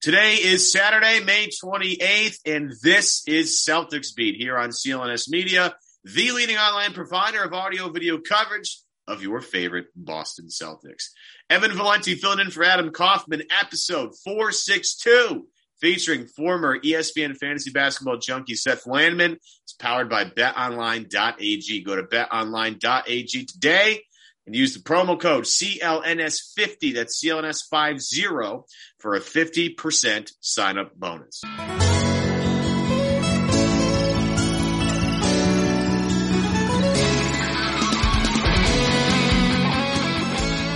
Today is Saturday, May 28th, and this is Celtics Beat here on CLNS Media, the leading online provider of audio video coverage of your favorite Boston Celtics. Evan Valenti filling in for Adam Kaufman, episode 462, featuring former ESPN fantasy basketball junkie Seth Landman. It's powered by betonline.ag. Go to betonline.ag today and use the promo code CLNS50, that's CLNS50, for a 50% sign up bonus.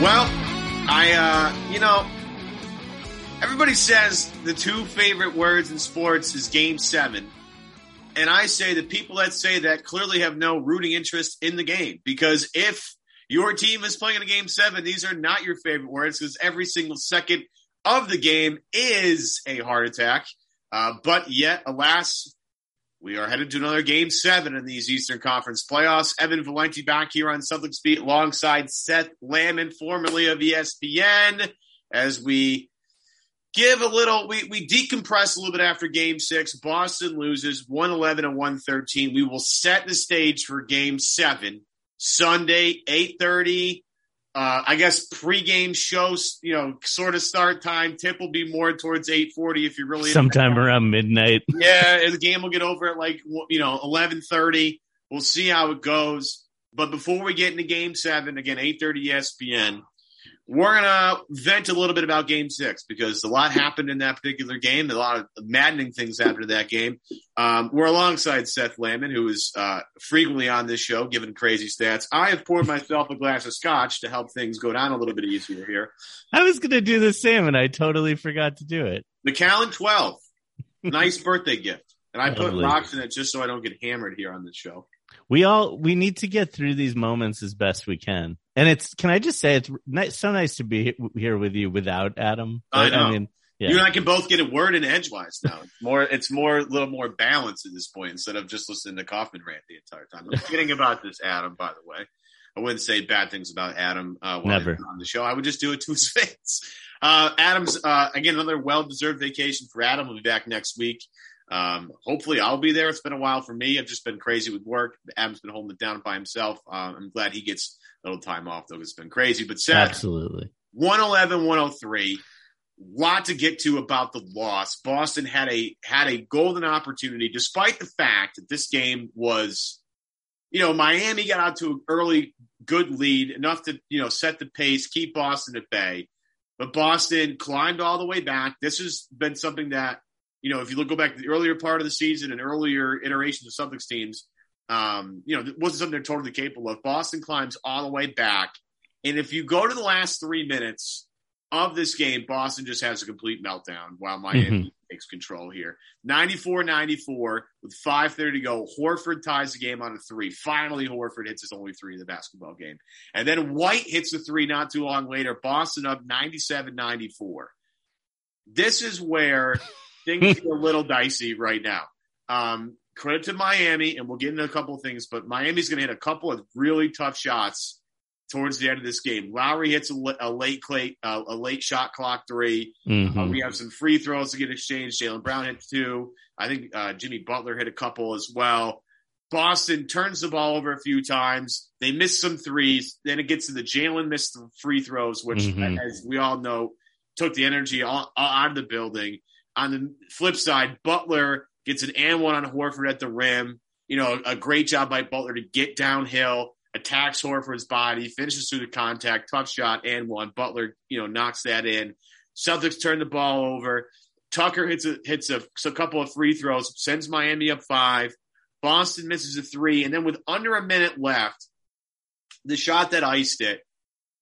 Well, I, uh, you know, everybody says the two favorite words in sports is game seven. And I say the people that say that clearly have no rooting interest in the game because if your team is playing in a game seven, these are not your favorite words because every single second of the game is a heart attack. Uh, but yet, alas, we are headed to another game seven in these Eastern Conference playoffs. Evan Valenti back here on Celtics Beat alongside Seth Landman, formerly of ESPN, as we give a little, we, we decompress a little bit after game six. Boston loses 111 and 113. We will set the stage for game seven. Sunday, 8.30. Uh, I guess pregame shows, you know, sort of start time. Tip will be more towards 8.40 if you're really... Sometime around midnight. Yeah, the game will get over at like, you know, 11.30. We'll see how it goes. But before we get into game seven, again, 8.30 ESPN, we're going to vent a little bit about game six because a lot happened in that particular game. A lot of maddening things happened in that game. Um, we're alongside Seth Landman, who is uh, frequently on this show giving crazy stats. I have poured myself a glass of scotch to help things go down a little bit easier here. I was going to do the same and I totally forgot to do it. Macallan 12. Nice birthday gift. And I put rocks in it just so I don't get hammered here on this show. We all we need to get through these moments as best we can. And it's can I just say it's nice, so nice to be here with you without Adam. I know. mean, yeah. You and I can both get a word in edgewise now. It's more, it's more, a little more balanced at this point instead of just listening to Kaufman rant the entire time. I'm kidding about this, Adam. By the way, I wouldn't say bad things about Adam uh, Never. on the show. I would just do it to his face. Uh, Adam's uh, again another well-deserved vacation for Adam. We'll be back next week. Um, hopefully, I'll be there. It's been a while for me. I've just been crazy with work. Adam's been holding it down by himself. Um, I'm glad he gets a little time off though. It's been crazy. But Seth, Absolutely. 111 103 lot to get to about the loss boston had a had a golden opportunity despite the fact that this game was you know miami got out to an early good lead enough to you know set the pace keep boston at bay but boston climbed all the way back this has been something that you know if you look go back to the earlier part of the season and earlier iterations of celtics teams um, you know it wasn't something they're totally capable of boston climbs all the way back and if you go to the last three minutes of this game, Boston just has a complete meltdown while Miami takes control here. 94 94 with 5.30 to go. Horford ties the game on a three. Finally, Horford hits his only three in the basketball game. And then White hits the three not too long later. Boston up 97 94. This is where things are a little dicey right now. Um, credit to Miami, and we'll get into a couple of things, but Miami's going to hit a couple of really tough shots towards the end of this game. Lowry hits a, a late clay, uh, a late shot clock 3 Mhm. Uh, we have some free throws to get exchanged. Jaylen Brown hit two. I think uh, Jimmy Butler hit a couple as well. Boston turns the ball over a few times. They miss some threes. Then it gets to the Jaylen missed the free throws, which, Mhm. as we all know, took the energy all, all out of the building. On the flip side, Butler gets an and one on Horford at the rim. You know, a great job by Butler to get downhill, attacks Horford's body, finishes through the contact, tough shot, and one. Butler, you know, knocks that in. Celtics turn the ball over. Tucker hits a hits a, a couple of free throws, sends Miami up five. Boston misses a three, and then with under a minute left, the shot that iced it,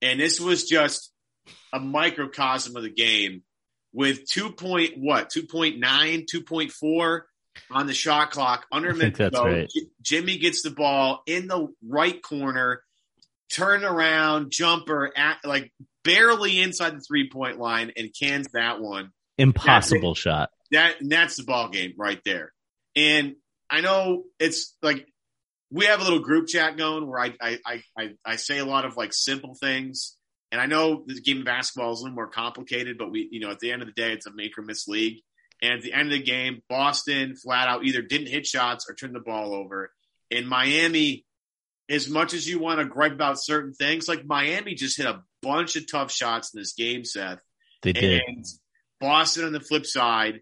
and this was just a microcosm of the game with two point what 2.9 2.4 on the shot clock under a minute to go. right. J- Jimmy gets the ball in the right corner, turn around jumper at like barely inside the three point line and cans that one. Impossible shot. That and that's the ball game right there. And I know it's like we have a little group chat going where I I, I, I say a lot of like simple things. And I know the game of basketball is a little more complicated, but we, you know, at the end of the day, it's a make or miss league. And at the end of the game, Boston flat out either didn't hit shots or turned the ball over. In Miami, as much as you want to gripe about certain things, like Miami just hit a bunch of tough shots in this game, Seth. They did. And Boston on the flip side,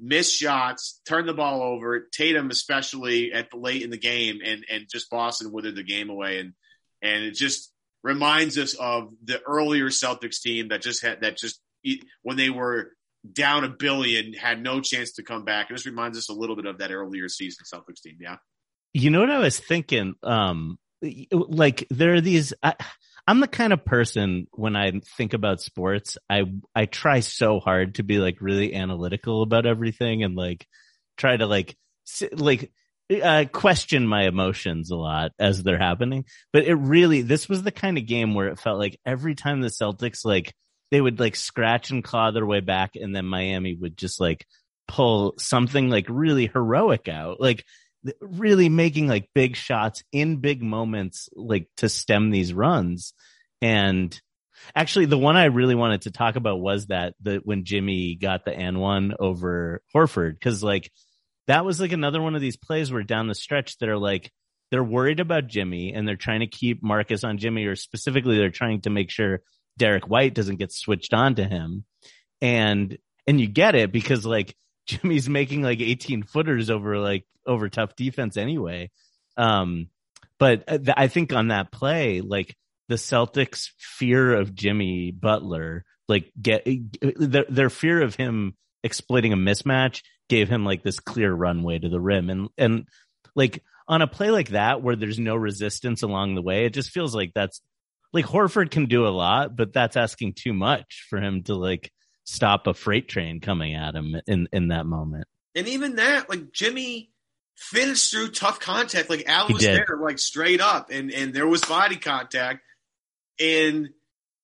missed shots, turned the ball over. Tatum, especially at the late in the game, and and just Boston withered the game away. And and it just reminds us of the earlier Celtics team that just had that just when they were down a billion had no chance to come back. It just reminds us a little bit of that earlier season Celtics team. Yeah. You know what I was thinking? Um, like there are these. I, I'm the kind of person when I think about sports, I I try so hard to be like really analytical about everything and like try to like like uh, question my emotions a lot as they're happening. But it really this was the kind of game where it felt like every time the Celtics like they would like scratch and claw their way back, and then Miami would just like pull something like really heroic out, like really making like big shots in big moments, like to stem these runs. And actually, the one I really wanted to talk about was that the when Jimmy got the and one over Horford, because like that was like another one of these plays where down the stretch that are like they're worried about Jimmy and they're trying to keep Marcus on Jimmy, or specifically they're trying to make sure Derek White doesn't get switched on to him. And and you get it because like Jimmy's making like 18 footers over like over tough defense anyway. Um, but th- I think on that play, like the Celtics fear of Jimmy Butler, like get their, their fear of him exploiting a mismatch gave him like this clear runway to the rim. And, and like on a play like that, where there's no resistance along the way, it just feels like that's like Horford can do a lot, but that's asking too much for him to like stop a freight train coming at him in in that moment. And even that, like Jimmy finished through tough contact. Like Al He was did. there, like straight up, and and there was body contact, and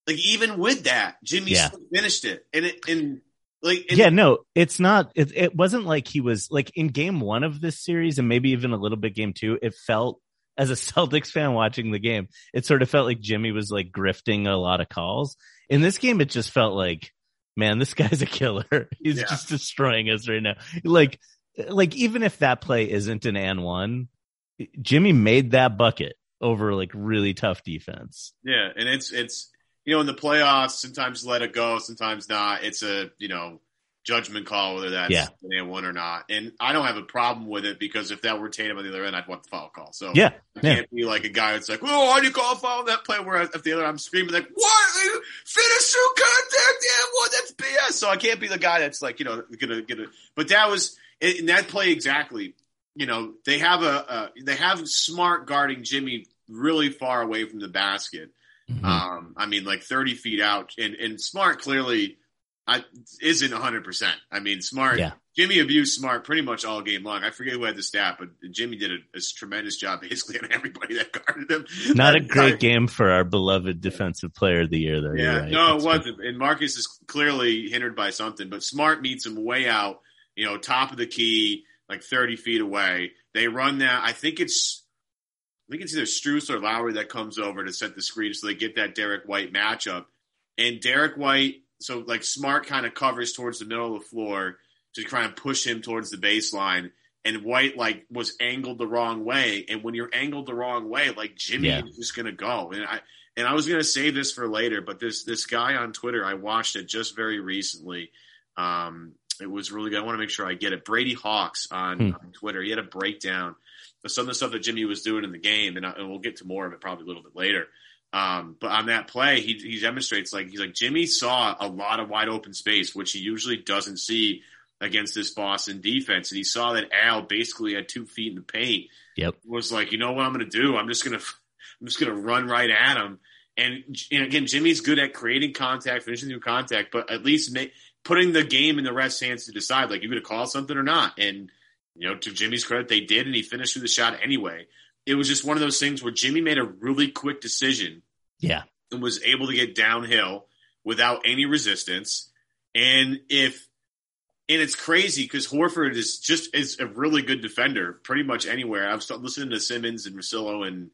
like even with that, Jimmy Yeah. still finished it, and it and like yeah, no, it's not. It, it wasn't like he was like in game one of this series, and maybe even a little bit game two. It felt as a Celtics fan watching the game, it sort of felt like Jimmy was like grifting a lot of calls. In this game, it just felt like, man, this guy's a killer. He's Yeah. just destroying us right now. Like, like even if that play isn't an and one, Jimmy made that bucket over like really tough defense. Yeah, and it's it's you know in the playoffs sometimes let it go, sometimes not. It's a you know judgment call whether that's Yeah. one or not. And I don't have a problem with it because if that were Tatum on the other end, I'd want the foul call. So Yeah, I can't be like a guy that's like, "Oh, why do you call a foul on that play?" Where at the other, I'm screaming like, "What? Finish through contact and what? That's BS." So I can't be the guy that's like, you know, gonna get it. But that was in that play exactly. You know, they have a, a they have smart guarding Jimmy really far away from the basket. Mhm. Um, I mean, like 30 feet out, and and Smart clearly I, isn't 100. percent I mean, Smart Yeah. Jimmy abused Smart pretty much all game long. I forget who had the stat, but Jimmy did a, a tremendous job basically on everybody that guarded him. Not a great game for our beloved defensive player of the year, though. Yeah, right. no, it It's- wasn't. And Marcus is clearly hindered by something, but Smart meets him way out, you know, top of the key, like 30 feet away. They run that. I think it's, I think it's either Strus or Lowry that comes over to set the screen so they get that Derek White matchup. And Derek White, so like Smart kind of covers towards the middle of the floor to try and push him towards the baseline. And White like was angled the wrong way. And when you're angled the wrong way, like Jimmy Yeah. is just gonna go. And I And I was going to save this for later, but this this guy on Twitter, I watched it just very recently. Um, it was really good. I want to make sure I get it. Brady Hawks on, hmm. on Twitter. He had a breakdown of some of the stuff that Jimmy was doing in the game, and, I, and we'll get to more of it probably a little bit later. Um, but on that play, he, he demonstrates like he's like Jimmy saw a lot of wide open space, which he usually doesn't see against this Boston defense, and he saw that Al basically had two feet in the paint. Yep, was like, you know what I'm going to do? I'm just going to I'm just going to run right at him. And, and, again, Jimmy's good at creating contact, finishing through contact, but at least make, putting the game in the ref's hands to decide, like, you going to call something or not. And, you know, to Jimmy's credit, they did, and he finished through the shot anyway. It was just one of those things where Jimmy made a really quick decision. Yeah. And was able to get downhill without any resistance. And if, and it's crazy because Horford is just is a really good defender pretty much anywhere. I was listening to Simmons and Russillo and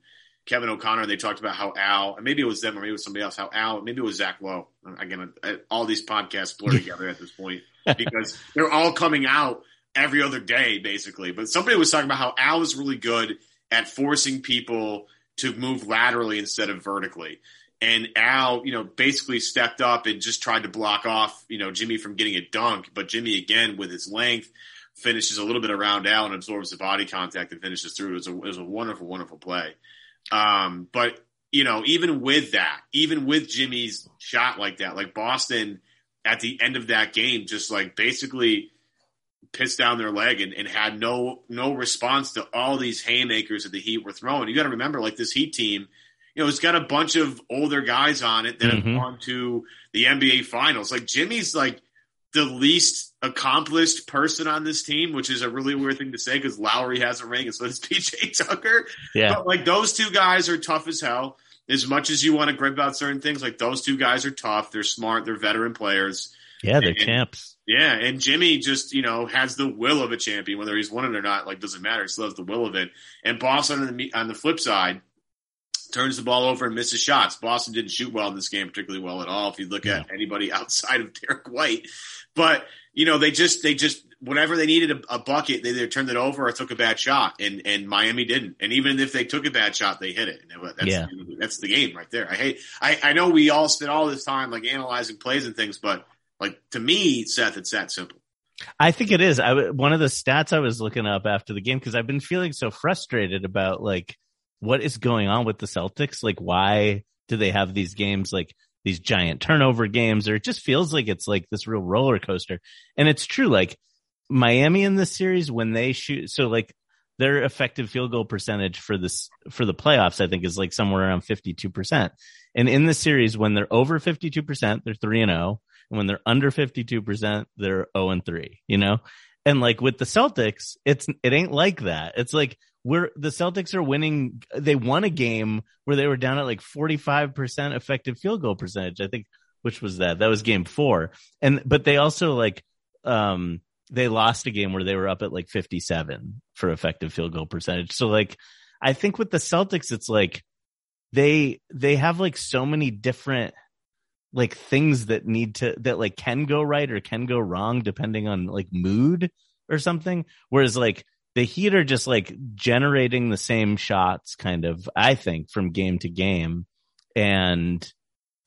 Kevin O'Connor, they talked about how Al, and maybe it was them or maybe it was somebody else, how Al, maybe it was Zach Lowe. Again, all these podcasts blur together at this point because they're all coming out every other day, basically. But somebody was talking about how Al is really good at forcing people to move laterally instead of vertically. And Al, you know, basically stepped up and just tried to block off, you know, Jimmy from getting a dunk. But Jimmy, again, with his length, finishes a little bit around Al and absorbs the body contact and finishes through. It was a, it was a wonderful, wonderful play. Um, but you know, even with that, even with Jimmy's shot like that, like Boston at the end of that game, just like basically pissed down their leg and, and had no no response to all these haymakers that the Heat were throwing. You got to remember, like this Heat team, you know, it's got a bunch of older guys on it that mm-hmm. have gone to the NBA Finals. Like Jimmy's like the least accomplished person on this team, which is a really weird thing to say because Lowry has a ring and so does PJ Tucker. Yeah. But like those two guys are tough as hell. As much as you want to grip about certain things, like those two guys are tough. They're smart. They're veteran players. Yeah, they're and, champs. Yeah, and Jimmy just you know has the will of a champion, whether he's won it or not. Like doesn't matter. He still has the will of it. And Boston on the on the flip side turns the ball over and misses shots. Boston didn't shoot well in this game, particularly well at all. If you look yeah. at anybody outside of Derek White, but you know they just they just whenever they needed a, a, bucket, they either turned it over or took a bad shot, and and Miami didn't. And even if they took a bad shot, they hit it. That's, yeah. that's the game right there. I hate. I I know we all spend all this time like analyzing plays and things, but like to me, Seth, it's that simple. I think it is. I one of the stats I was looking up after the game because I've been feeling so frustrated about like what is going on with the Celtics? Like, why do they have these games like these giant turnover games? Or it just feels like it's like this real roller coaster. And it's true. Like Miami in this series, when they shoot, so like their effective field goal percentage for this, for the playoffs, I think is like somewhere around 52%. And in the series, when they're over 52%, they're three and zero. And when they're under 52%, they're 0 and 3, you know? And like with the Celtics, it's, it ain't like that. It's like, we're the Celtics are winning. They won a game where they were down at like 45% effective field goal percentage. I think, which was that? That was game four. And, but they also like, um, they lost a game where they were up at like 57 for effective field goal percentage. So like, I think with the Celtics, it's like they, they have like so many different, like things that need to, that like can go right or can go wrong depending on like mood or something. Whereas like, the Heat are just like generating the same shots, kind of, I think, from game to game. And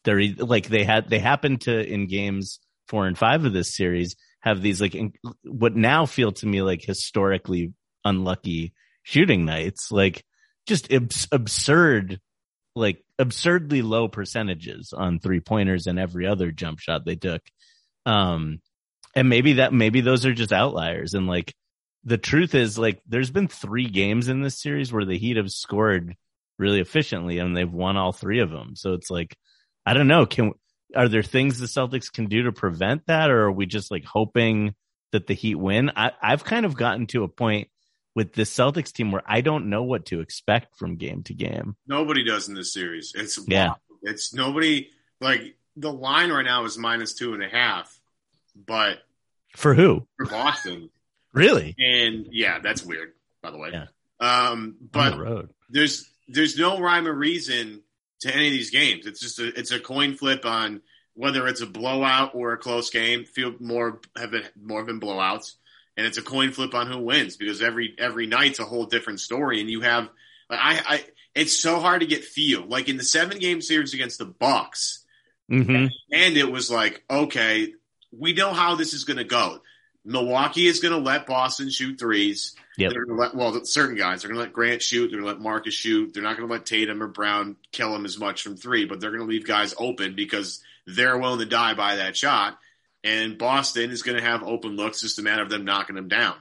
they're like, they had, they happen to in games four and five of this series have these like, what now feel to me like historically unlucky shooting nights, like just abs- absurd, like absurdly low percentages on three pointers and every other jump shot they took. Um, and maybe that, maybe those are just outliers and like, the truth is like there's been three games in this series where the Heat have scored really efficiently and they've won all three of them. So it's like I don't know, can are there things the Celtics can do to prevent that or are we just like hoping that the Heat win? I, I've kind of gotten to a point with the Celtics team where I don't know what to expect from game to game. Nobody does in this series. It's yeah. It's nobody like the line right now is minus two and a half, but for who? For Boston. Really? And yeah, that's weird, by the way. Yeah. Um, but the there's there's no rhyme or reason to any of these games. It's just a it's a coin flip on whether it's a blowout or a close game. Feel more have been more been blowouts, and it's a coin flip on who wins because every every night's a whole different story. And you have I I it's so hard to get feel. Like in the seven game series against the Bucks, hmm and it was like, okay, we know how this is going to go. Milwaukee is going to let Boston shoot threes. Yep. They're going to let well, certain guys. They're going to let Grant shoot. They're going to let Marcus shoot. They're not going to let Tatum or Brown kill him as much from three, but they're going to leave guys open because they're willing to die by that shot. And Boston is going to have open looks, just a matter of them knocking them down.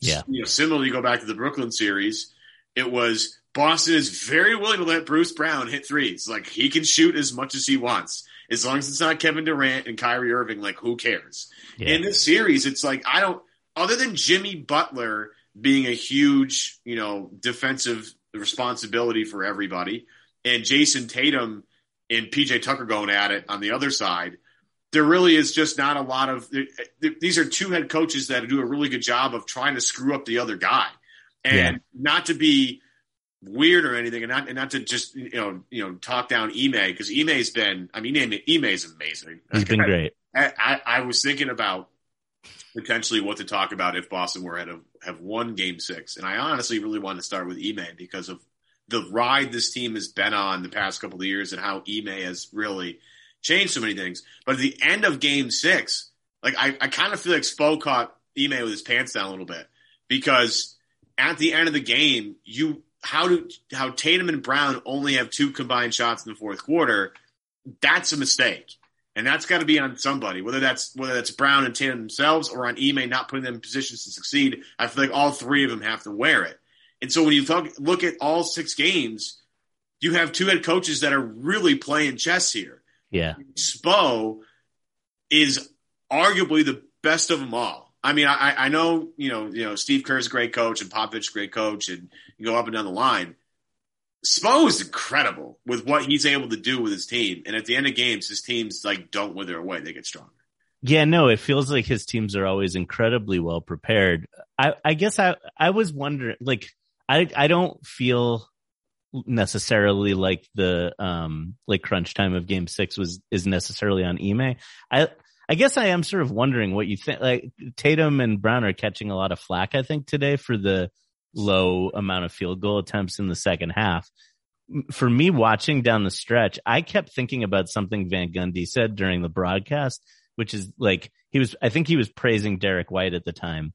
Yeah. You know, similarly, you go back to the Brooklyn series. It was Boston is very willing to let Bruce Brown hit threes. Like he can shoot as much as he wants, as long as it's not Kevin Durant and Kyrie Irving. Like who cares? Yeah. In this series, it's like I don't. Other than Jimmy Butler being a huge, you know, defensive responsibility for everybody, and Jayson Tatum and PJ Tucker going at it on the other side, there really is just not a lot of. These are two head coaches that do a really good job of trying to screw up the other guy, and Yeah. not to be weird or anything, and not and not to just you know you know talk down Ime because Ime's been. I mean, Ime Ime's amazing. He's been great. I, I, I was thinking about potentially what to talk about if Boston were to have won Game Six, and I honestly really want to start with Ime because of the ride this team has been on the past couple of years and how Ime has really changed so many things. But at the end of Game Six, like I, I kind of feel like Spo caught Ime with his pants down a little bit because at the end of the game, you how do how Tatum and Brown only have two combined shots in the fourth quarter. That's a mistake. And that's got to be on somebody, whether that's whether that's Brown and Tatum themselves or on Ime not putting them in positions to succeed. I feel like all three of them have to wear it. And so when you talk, look at all six games, you have two head coaches that are really playing chess here. Yeah. Spo is arguably the best of them all. I mean, I, I know you know you know Steve Kerr's a great coach and Popovich a great coach, and you go up and down the line. Spo is incredible with what he's able to do with his team, and at the end of games, his teams like don't wither away; they get stronger. Yeah, no, it feels like his teams are always incredibly well prepared. I, I guess I, I was wondering, like, I, I don't feel necessarily like the, um, like crunch time of game six was, is necessarily on Ime. I, I guess I am sort of wondering what you think, like Tatum and Brown are catching a lot of flack, I think today for the low amount of field goal attempts in the second half. For me watching down the stretch, I kept thinking about something Van Gundy said during the broadcast which is like he was I think he was praising Derek White at the time.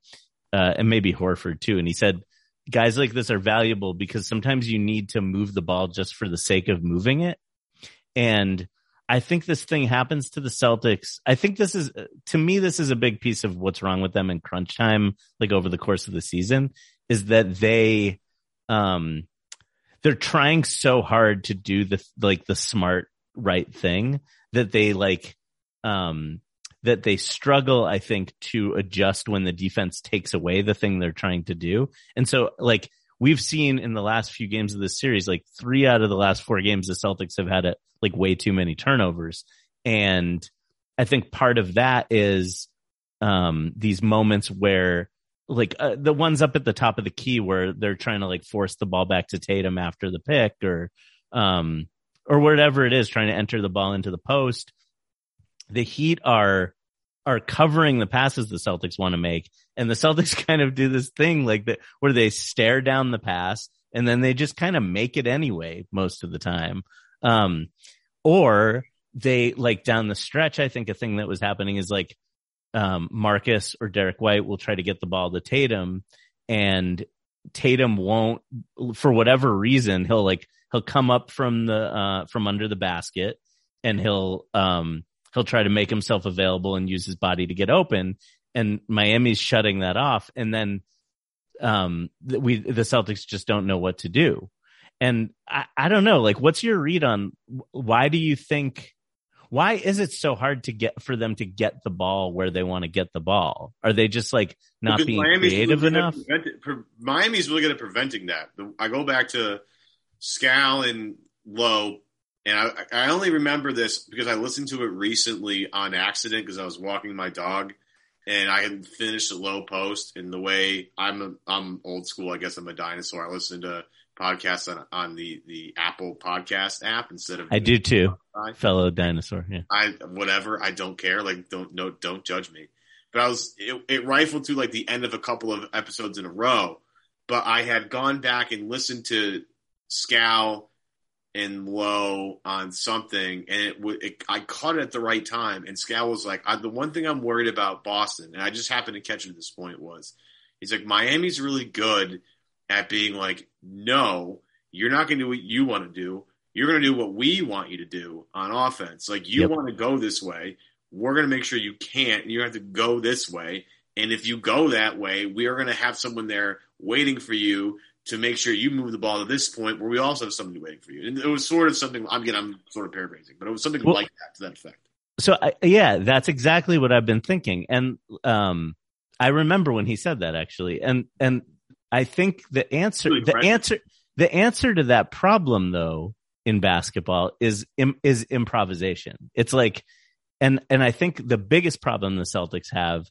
Uh, and maybe Horford too. And he said, guys like this are valuable because sometimes you need to move the ball just for the sake of moving it. And I think this thing happens to the Celtics. I think this is, to me, this is a big piece of what's wrong with them in crunch time, like over the course of the season is that they, um, they're trying so hard to do the, like the smart, right thing that they like, um, that they struggle, I think, to adjust when the defense takes away the thing they're trying to do. And so, like, we've seen in the last few games of this series, like three out of the last four games, the Celtics have had a, like way too many turnovers. And I think part of that is, um, these moments where, like, uh, the ones up at the top of the key where they're trying to like force the ball back to Tatum after the pick or, um, or whatever it is, trying to enter the ball into the post the Heat are are covering the passes the Celtics want to make, and the Celtics kind of do this thing like that where they stare down the pass and then they just kind of make it anyway most of the time. Um, or they like down the stretch. I think a thing that was happening is like um, Marcus or Derek White will try to get the ball to Tatum, and Tatum won't for whatever reason. He'll like he'll come up from the uh, from under the basket and he'll um he'll try to make himself available and use his body to get open. And Miami's shutting that off. And then, um, we, the Celtics just don't know what to do. And I, I don't know, like, what's your read on why do you think, why is it so hard to get for them to get the ball where they want to get the ball? Are they just like not Because being Miami's creative really enough? pre- Miami's really good at preventing that. The- I go back to Scal and Lowe, and I, I only remember this because I listened to it recently on accident because I was walking my dog, and I had finished a Lowe Post. And the way I'm a, I'm old school, I guess I'm a dinosaur. I listen to podcasts on on the the Apple Podcast app instead of I do too, Spotify. fellow dinosaur. Yeah. I whatever. I don't care. Like don't no don't judge me. But I was it, it rifled through like the end of a couple of episodes in a row. But I had gone back and listened to Scal and Lowe on something, and it, it I caught it at the right time. And Scal was like, "The one thing I'm worried about Boston, and I just happened to catch it at this point was, he's like, Miami's really good at being like, no, you're not going to do what you want to do. You're going to do what we want you to do on offense. Like you yep. want to go this way. We're going to make sure you can't. You have to go this way. And if you go that way, we are going to have someone there waiting for you to make sure you move the ball to this point where we also have somebody waiting for you. And it was sort of something. I'm again, I'm sort of paraphrasing, but it was something well, like that to that effect. So I, yeah, that's exactly what I've been thinking, and um, I remember when he said that actually, and and I think the answer, really the answer, the answer to that problem though in basketball is is improvisation. It's like, and and I think the biggest problem the Celtics have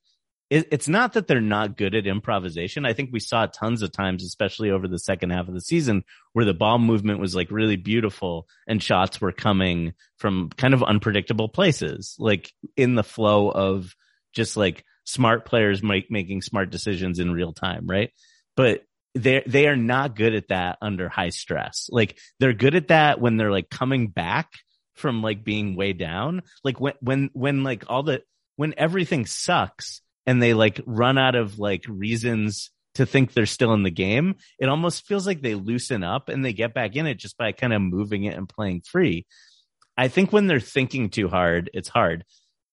it's not that they're not good at improvisation. I think we saw tons of times, especially over the second half of the season, where the ball movement was like really beautiful and shots were coming from kind of unpredictable places, like in the flow of just like smart players make, making smart decisions in real time, right? But they they are not good at that under high stress. Like they're good at that when they're like coming back from like being way down. Like when when when like all the when everything sucks and they like run out of like reasons to think they're still in the game, it almost feels like they loosen up and they get back in it just by kind of moving it and playing free. I think when they're thinking too hard, it's hard.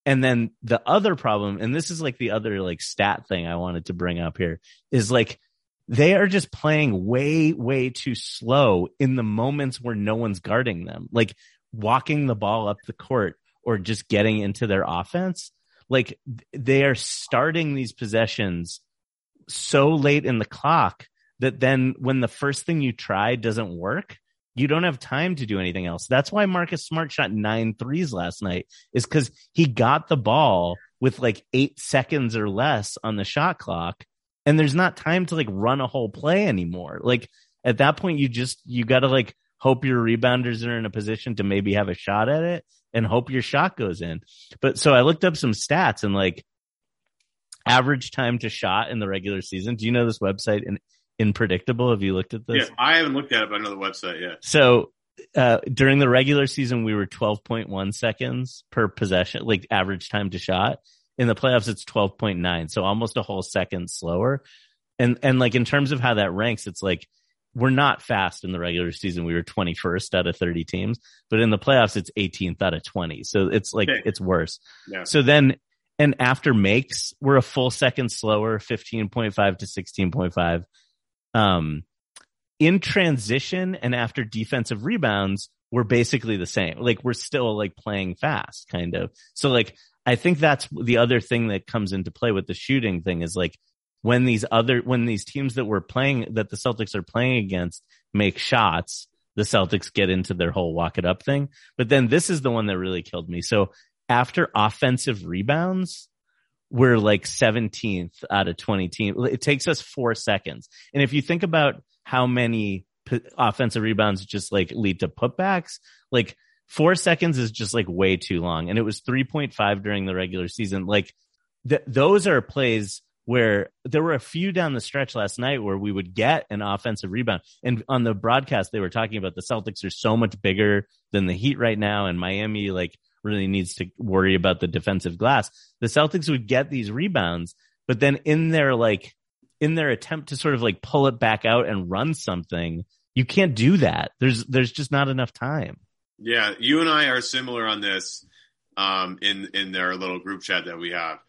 And then the other problem, and this is like the other like stat thing I wanted to bring up here is like they are just playing way, way too slow in the moments where no one's guarding them, like walking the ball up the court or just getting into their offense like they are starting these possessions so late in the clock that then when the first thing you try doesn't work, you don't have time to do anything else. That's why Marcus Smart shot nine threes last night is because he got the ball with like eight seconds or less on the shot clock. And there's not time to like run a whole play anymore. Like at that point, you just, you got to like hope your rebounders are in a position to maybe have a shot at it and hope your shot goes in. But so I looked up some stats and like average time to shot in the regular season. Do you know this website inpredictable? Have you looked at this? Yeah, I haven't looked at it, but I know the website. Yeah. So uh, during the regular season, we were 12.1 seconds per possession, like average time to shot. In the playoffs, it's 12.9. So almost a whole second slower. And, and like in terms of how that ranks, it's like we're not fast in the regular season. We were 21st out of 30 teams, but in the playoffs, it's 18th out of 20. So it's like, okay. it's worse. Yeah. So then, and after makes, we're a full second slower, 15.5 to 16.5. Um, in transition and after defensive rebounds, we're basically the same. Like we're still like playing fast kind of. So like, I think that's the other thing that comes into play with the shooting thing is like, when these other when these teams that we're playing that the Celtics are playing against make shots, the Celtics get into their whole walk it up thing. But then this is the one that really killed me. So after offensive rebounds, we're like 17th out of 20 teams. It takes us four seconds. And if you think about how many p- offensive rebounds just like lead to putbacks, like four seconds is just like way too long. And it was 3.5 during the regular season. Like th- those are plays where there were a few down the stretch last night where we would get an offensive rebound. And on the broadcast, they were talking about the Celtics are so much bigger than the Heat right now, and Miami like really needs to worry about the defensive glass. The Celtics would get these rebounds, but then in their like in their attempt to sort of like pull it back out and run something, you can't do that. There's there's just not enough time. Yeah, you and I are similar on this um, in in their little group chat that we have.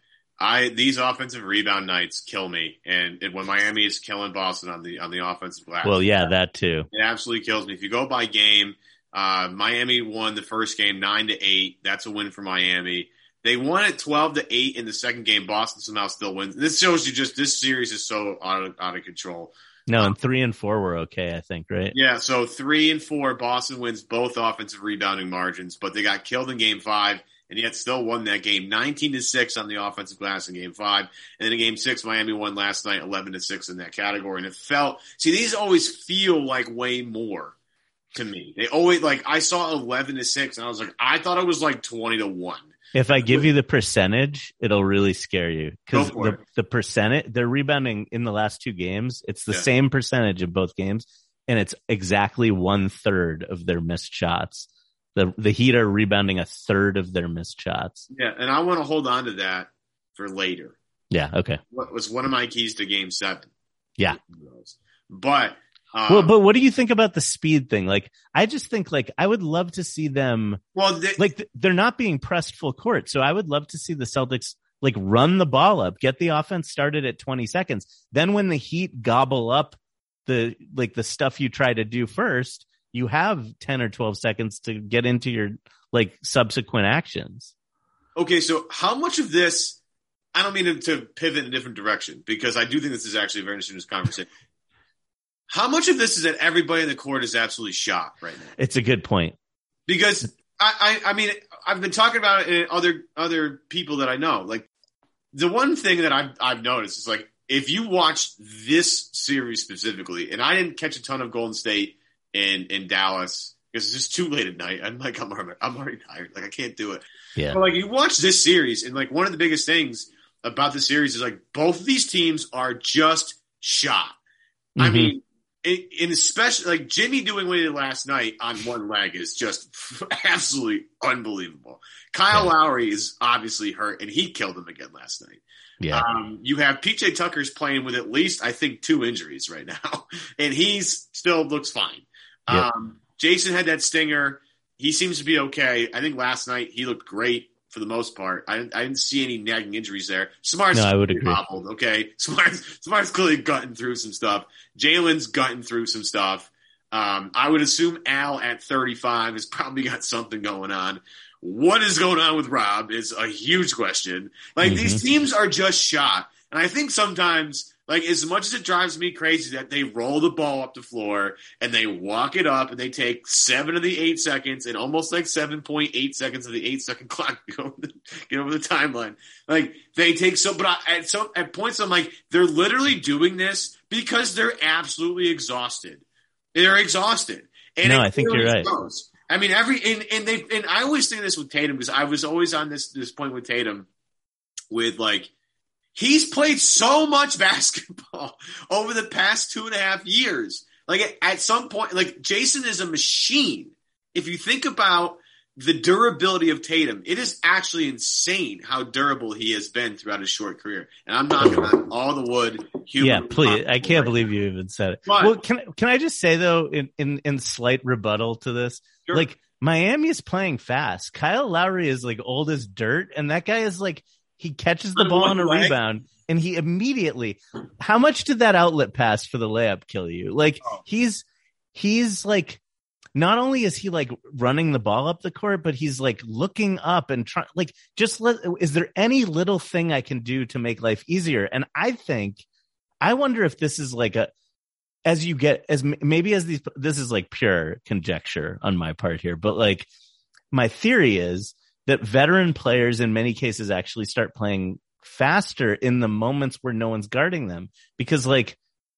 I these offensive rebound nights kill me, and it, when Miami is killing Boston on the on the offensive glass. Well, yeah, that too. It absolutely kills me. If you go by game, uh, Miami won the first game nine to eight. That's a win for Miami. They won it twelve to eight in the second game. Boston somehow still wins. This shows you just this series is so out of out of control. No, and three and four were okay, I think, right? Yeah, so three and four, Boston wins both offensive rebounding margins, but they got killed in game five and yet still won that game 19 to 6 on the offensive glass in game five. And then in game six, Miami won last night 11 to 6 in that category. And it felt, see, these always feel like way more to me. They always, like, I saw 11 to 6 and I was like, I thought it was like 20 to 1. If I give you the percentage, it'll really scare you because the, the percentage, they're rebounding in the last two games. It's the yeah. same percentage of both games. and it's exactly one third of their missed shots. The the Heat are rebounding a third of their missed shots. Yeah, and I want to hold on to that for later. Yeah. Okay. What was one of my keys to Game Seven? Yeah. But um, well, but what do you think about the speed thing? Like, I just think like I would love to see them well, they, like they're not being pressed full court, so I would love to see the Celtics like run the ball up, get the offense started at 20 seconds. Then when the Heat gobble up the like the stuff you try to do first, you have 10 or 12 seconds to get into your like subsequent actions. Okay, so how much of this? I don't mean to, pivot in a different direction because I do think this is actually a very interesting conversation. How much of this is that everybody in the court is absolutely shocked right now? It's a good point. Because I, I, I mean, I've been talking about it in other other people that I know. Like the one thing that I've I've noticed is like if you watch this series specifically, and I didn't catch a ton of Golden State in in Dallas because it's just too late at night. I'm like I'm already, I'm already tired. Like I can't do it. Yeah. But like you watch this series, and like one of the biggest things about the series is like both of these teams are just shot. I Mhm. mean, in especially like Jimmy doing what he did last night on one leg is just absolutely unbelievable. Kyle Yeah. Lowry is obviously hurt, and he killed him again last night. Yeah. Um, you have PJ Tucker's playing with at least I think two injuries right now, and he's still looks fine. Yep. Um, Jayson had that stinger. He seems to be okay. I think last night he looked great for the most part. I didn't, I didn't see any nagging injuries there. Smart's No, I would agree. hobbled, okay, Smart's Smart's clearly gutting through some stuff. Jaylen's gutting through some stuff. Um, I would assume Al at 35 has probably got something going on. What is going on with Rob is a huge question. Like these teams are just shot. And I think sometimes, like as much as it drives me crazy that they roll the ball up the floor and they walk it up and they take seven of the eight seconds and almost like 7.8 seconds of the eight second clock to go the, get over the timeline. Like they take so, but I, at some, at points I'm like, they're literally doing this because they're absolutely exhausted. They're exhausted. And No, I think you're right. shows. I mean, every and, and they and I always say this with Tatum because I was always on this this point with Tatum, with like he's played so much basketball over the past two and a half years. Like at, some point, like Jayson is a machine. If you think about the durability of Tatum, it is actually insane how durable he has been throughout his short career. And I'm knocking on all the wood. yeah, please. I can't right believe you even said it. But- well, can can I just say though, in in, in slight rebuttal to this, Sure. like Miami is playing fast. Kyle Lowry is like old as dirt, and that guy is like he catches the ball on a leg. rebound, and he immediately. How much did that outlet pass for the layup kill you? Like Oh. he's he's like. Not only is he like running the ball up the court, but he's like looking up and trying, like, just let, is there any little thing I can do to make life easier? And I think, I wonder if this is like a, as you get as maybe as these this is like pure conjecture on my part here but like my theory is that veteran players in many cases actually start playing faster in the moments where no one's guarding them because like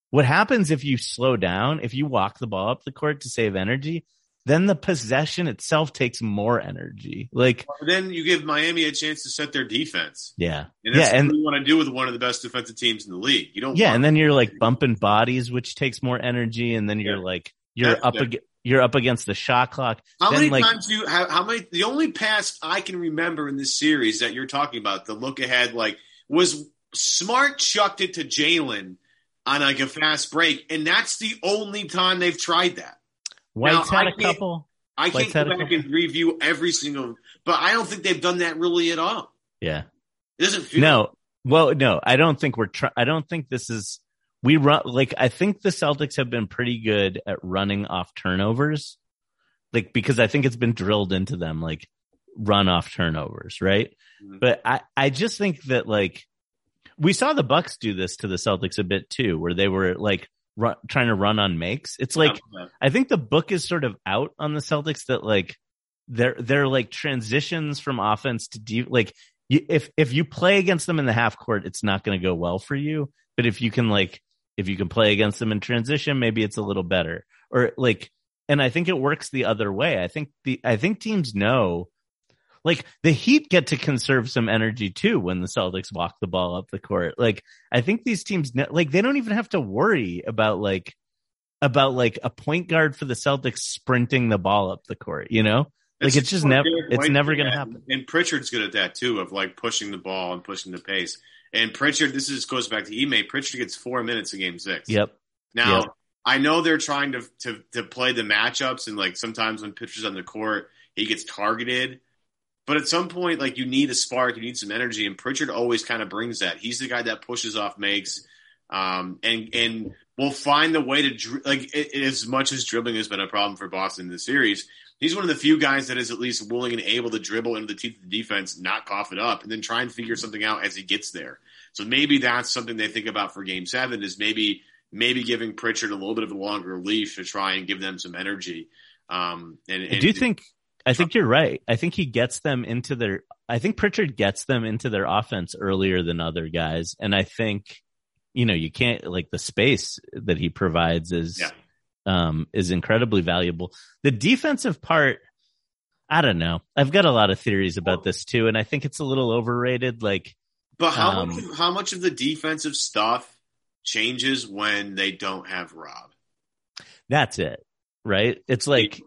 what happens if you slow down if you walk the ball up the court to save energy then the possession itself takes more energy like Then you give Miami a chance to set their defense. yeah And that's yeah and you want to do with one of the best defensive teams in the league. You don't yeah and then you're like bumping bodies which takes more energy and then you're Yeah. like you're That's up fair. You're up against the shot clock How then many like times do you how, how many the only pass I can remember in this series that you're talking about, the look ahead, like was Smart chucked it to Jaylen on like a fast break, and that's the only time they've tried that. white's Now, had I a couple I can't go back couple- and review every single, but I don't think they've done that really at all. yeah It doesn't feel no well no i don't think we're try- i don't think this is we run like i think the celtics have been pretty good at running off turnovers like because i think it's been drilled into them like run off turnovers right Mhm. but i i just think that like we saw the bucks do this to the celtics a bit too where they were like run, trying to run on makes it's like Yeah. I think the book is sort of out on the Celtics that like they're they're like transitions from offense to deep like you, if if you play against them in the half court it's not going to go well for you but if you can like if you can play against them in transition maybe it's a little better or like and I think it works the other way I think the I think teams know like the Heat get to conserve some energy too when the Celtics walk the ball up the court like I think these teams like they don't even have to worry about like about like a point guard for the Celtics sprinting the ball up the court, you know? Like it's just never it's never going to happen. And Pritchard's good at that too of like pushing the ball and pushing the pace. And Pritchard this is goes back to Ime. Pritchard gets 4 minutes in game 6. Yep. Now, Yep. I know they're trying to, to to play the matchups and like sometimes when Pritchard's on the court, he gets targeted. But at some point, like you need a spark, you need some energy, and Pritchard always kind of brings that. He's the guy that pushes off, makes, um, and and will find the way to dri- like it, as much as dribbling has been a problem for Boston in the series. He's one of the few guys that is at least willing and able to dribble into the teeth of the defense, not cough it up, and then try and figure something out as he gets there. So maybe that's something they think about for Game Seven is maybe maybe giving Pritchard a little bit of a longer leash to try and give them some energy. Um, and, and I do think I think you're right. I think he gets them into their I think Pritchard gets them into their offense earlier than other guys. And I think, you know, you can't like the space that he provides is Yeah. Um is incredibly valuable. The defensive part I don't know. I've got a lot of theories about this too, and I think it's a little overrated. Like, But how Um, much, how much of the defensive stuff changes when they don't have Rob? that's it, right? It's like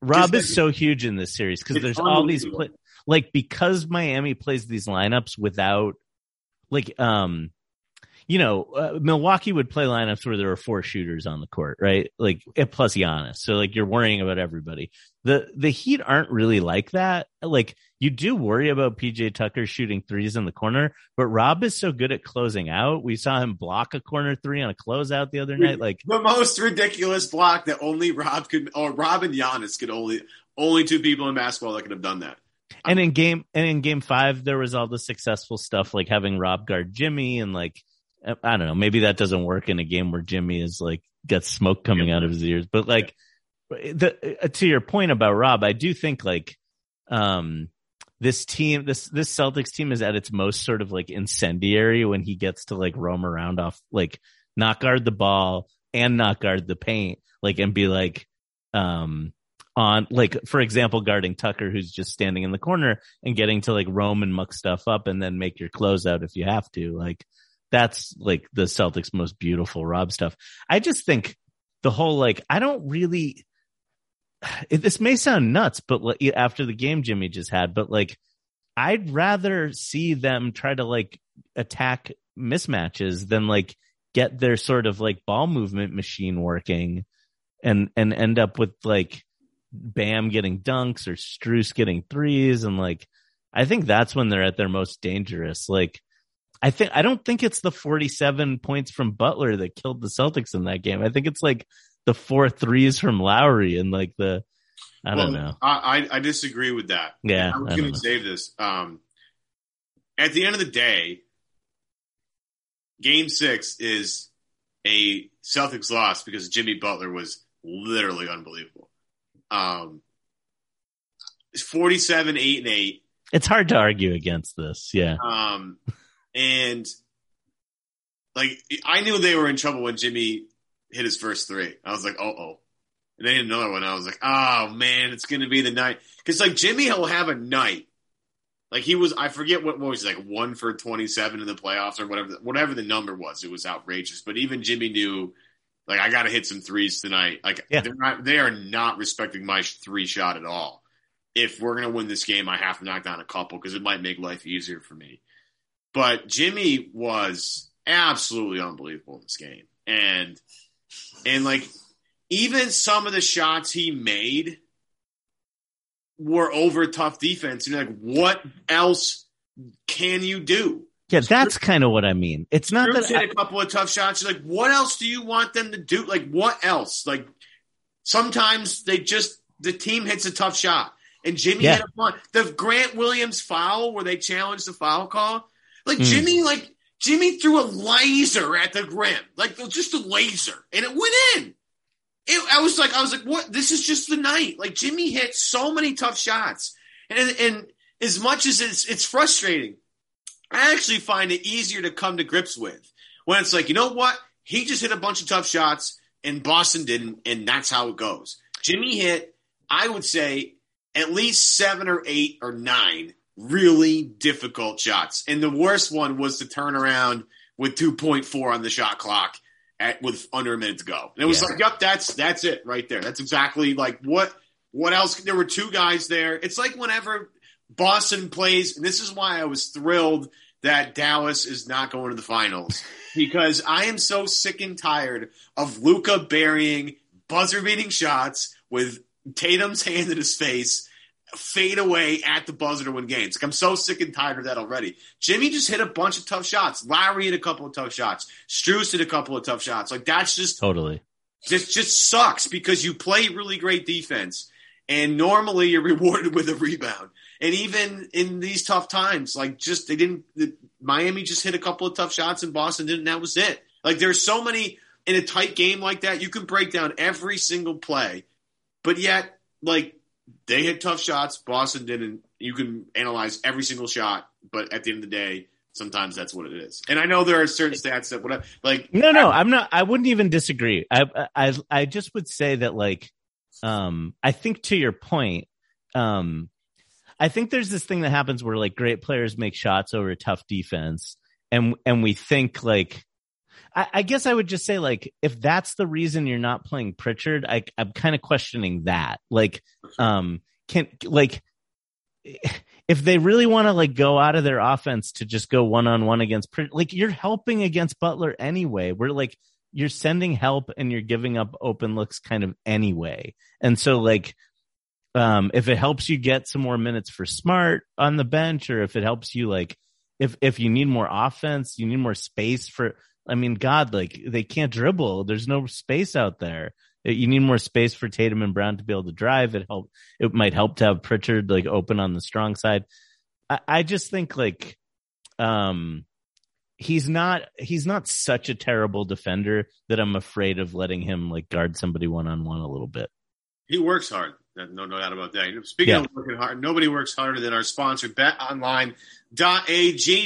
Rob is so huge in this series because there's all these pla- like because Miami plays these lineups without like um you know uh, Milwaukee would play lineups where there were four shooters on the court, right? Like plus Giannis, so like you're worrying about everybody. The the Heat aren't really like that. Like you do worry about PJ Tucker shooting threes in the corner, but Rob is so good at closing out. We saw him block a corner three on a closeout the other night. Like The most ridiculous block that only Rob could, or Rob and Giannis could only, only two people in basketball that could have done that. and in game and in game five there was all the successful stuff like having rob guard jimmy and like i don't know. Maybe that doesn't work in a game where jimmy is like got smoke coming out of his ears. But like the uh, to your point about rob i do think like um this team this this celtics team is at its most sort of like incendiary when he gets to like roam around off like not guard the ball and not guard the paint like and be like um on like for example guarding Tucker who's just standing in the corner and getting to like roam and muck stuff up and then make your clothes closeout if you have to like that's like the Celtics most beautiful Rob stuff. I just think the whole like I don't really it, this may sound nuts but like, after the game Jimmy just had but like I'd rather see them try to like attack mismatches than like get their sort of like ball movement machine working and and end up with like Bam getting dunks or Strus getting threes and like I think that's when they're at their most dangerous. Like I think I don't think it's the 47 points from Butler that killed the Celtics in that game. I think it's like the four threes from Lowry and like the I don't know. I, I disagree with that. Yeah, I was I going to save this. Um, at the end of the day, Game Six is a Celtics loss because Jimmy Butler was literally unbelievable. Um, it's forty-seven, eight, and eight. It's hard to argue against this. Yeah. Um, and like I knew they were in trouble when Jimmy hit his first three. I was like, oh oh. And they hit another one. I was like, oh man, it's gonna be the night. Because like Jimmy will have a night. Like he was, I forget what, what was it, like one for twenty seven in the playoffs or whatever. Whatever the number was, it was outrageous. But even Jimmy knew, like I got to hit some threes tonight. Like Yeah. they're not, they are not respecting my three shot at all. If we're gonna win this game, I have to knock down a couple because it might make life easier for me. But Jimmy was absolutely unbelievable in this game, and and like even some of the shots he made were over tough defense. And you're like, what else can you do? Yeah, that's kind of what I mean. It's not Bruce that hit a couple of tough shots. You're like, what else do you want them to do? Like, what else? Like, sometimes they just the team hits a tough shot, and Jimmy Yeah. hit a one. The Grant Williams foul where they challenged the foul call, like Mm. Jimmy, like Jimmy threw a laser at the rim, like just a laser, and it went in. It, I was like, I was like, what? This is just the night. Like Jimmy hit so many tough shots, and and as much as it's it's frustrating, I actually find it easier to come to grips with when it's like, you know what? He just hit a bunch of tough shots and Boston didn't, and that's how it goes. Jimmy hit, I would say, at least seven or eight or nine really difficult shots. And the worst one was to turn around with 2.4 on the shot clock at, with under a minute to go. And it was Yeah. like, yep, that's that's it right there. That's exactly like what what else? There were two guys there. It's like whenever Boston plays, and this is why I was thrilled that Dallas is not going to the finals because I am so sick and tired of Luka burying buzzer beating shots with Tatum's hand in his face fade away at the buzzer to win games. Like I'm so sick and tired of that already. Jimmy just hit a bunch of tough shots. Lowry hit a couple of tough shots. Strus hit a couple of tough shots. Like that's just Totally. just just sucks because you play really great defense and normally you're rewarded with a rebound. And even in these tough times, like just they didn't the, Miami just hit a couple of tough shots and Boston didn't. And that was it. Like there's so many in a tight game like that, you can break down every single play, but yet like they hit tough shots, Boston didn't. You can analyze every single shot, but at the end of the day, sometimes that's what it is. And I know there are certain stats that whatever like No, no, I'm not. I wouldn't even disagree. I, I, I just would say that, like, um, I think to your point, um, I think there's this thing that happens where like great players make shots over tough defense, and and we think like, I, I guess I would just say like, if that's the reason you're not playing Pritchard, I, I'm kind of questioning that. Like, um, can like. If they really want to like go out of their offense to just go one on one against, Prit- like you're helping against Butler anyway. We're like you're sending help and you're giving up open looks kind of anyway. And so like um if it helps you get some more minutes for smart on the bench or if it helps you like if if you need more offense, you need more space for I mean god like they can't dribble. There's no space out there. You need more space for Tatum and Brown to be able to drive. It help it might help to have Pritchard like open on the strong side. I, I just think like um he's not he's not such a terrible defender that I'm afraid of letting him like guard somebody one on one a little bit. He works hard. No, no doubt about that. Speaking Yeah. of working hard, nobody works harder than our sponsor, BetOnline.ag.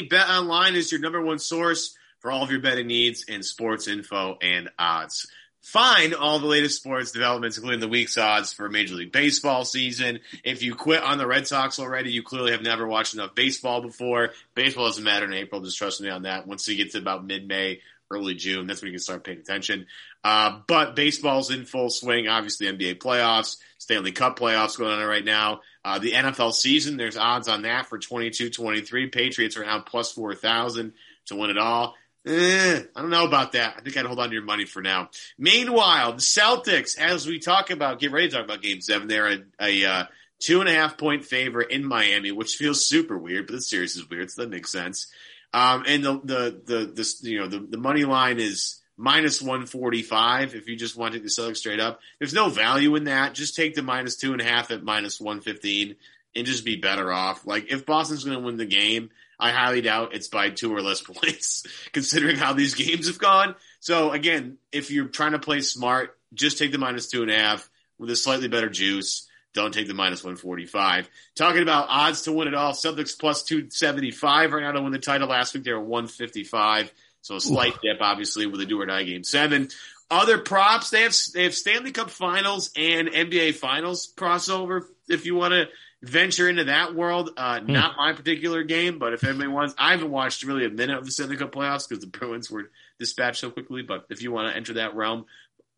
BetOnline is your number one source for all of your betting needs and sports info and odds. Find all the latest sports developments, including the week's odds for Major League Baseball season. If you quit on the Red Sox already, you clearly have never watched enough baseball before. Baseball doesn't matter in April. Just trust me on that. Once you get to about mid-May, early June, that's when you can start paying attention. Uh, but baseball's in full swing. Obviously, NBA playoffs, Stanley Cup playoffs going on right now. Uh, the NFL season, there's odds on that for 22-23. Patriots are now plus 4,000 to win it all. Eh, I don't know about that. I think I'd hold on to your money for now. Meanwhile, the Celtics, as we talk about, get ready to talk about Game Seven. They're a, a uh, two and a half point favorite in Miami, which feels super weird, but the series is weird, so that makes sense. Um, and the the the you know the, the money line is minus one forty five. If you just want to take the Celtics straight up, there's no value in that. Just take the minus two and a half at minus one fifteen and just be better off. Like if Boston's going to win the game, I highly doubt it's by two or less points, considering how these games have gone. So again, if you're trying to play smart, just take the minus two and a half with a slightly better juice. Don't take the minus 145. Talking about odds to win it all, Celtics plus 275 right now to win the title. Last week they were 155. So a slight dip, obviously, with a do or die game seven. Other props, they have they have Stanley Cup Finals and NBA Finals crossover. If you want to venture into that world, uh, not my particular game, but if anybody wants, I haven't watched really a minute of the Stanley Cup playoffs because the Bruins were dispatched so quickly. But if you want to enter that realm,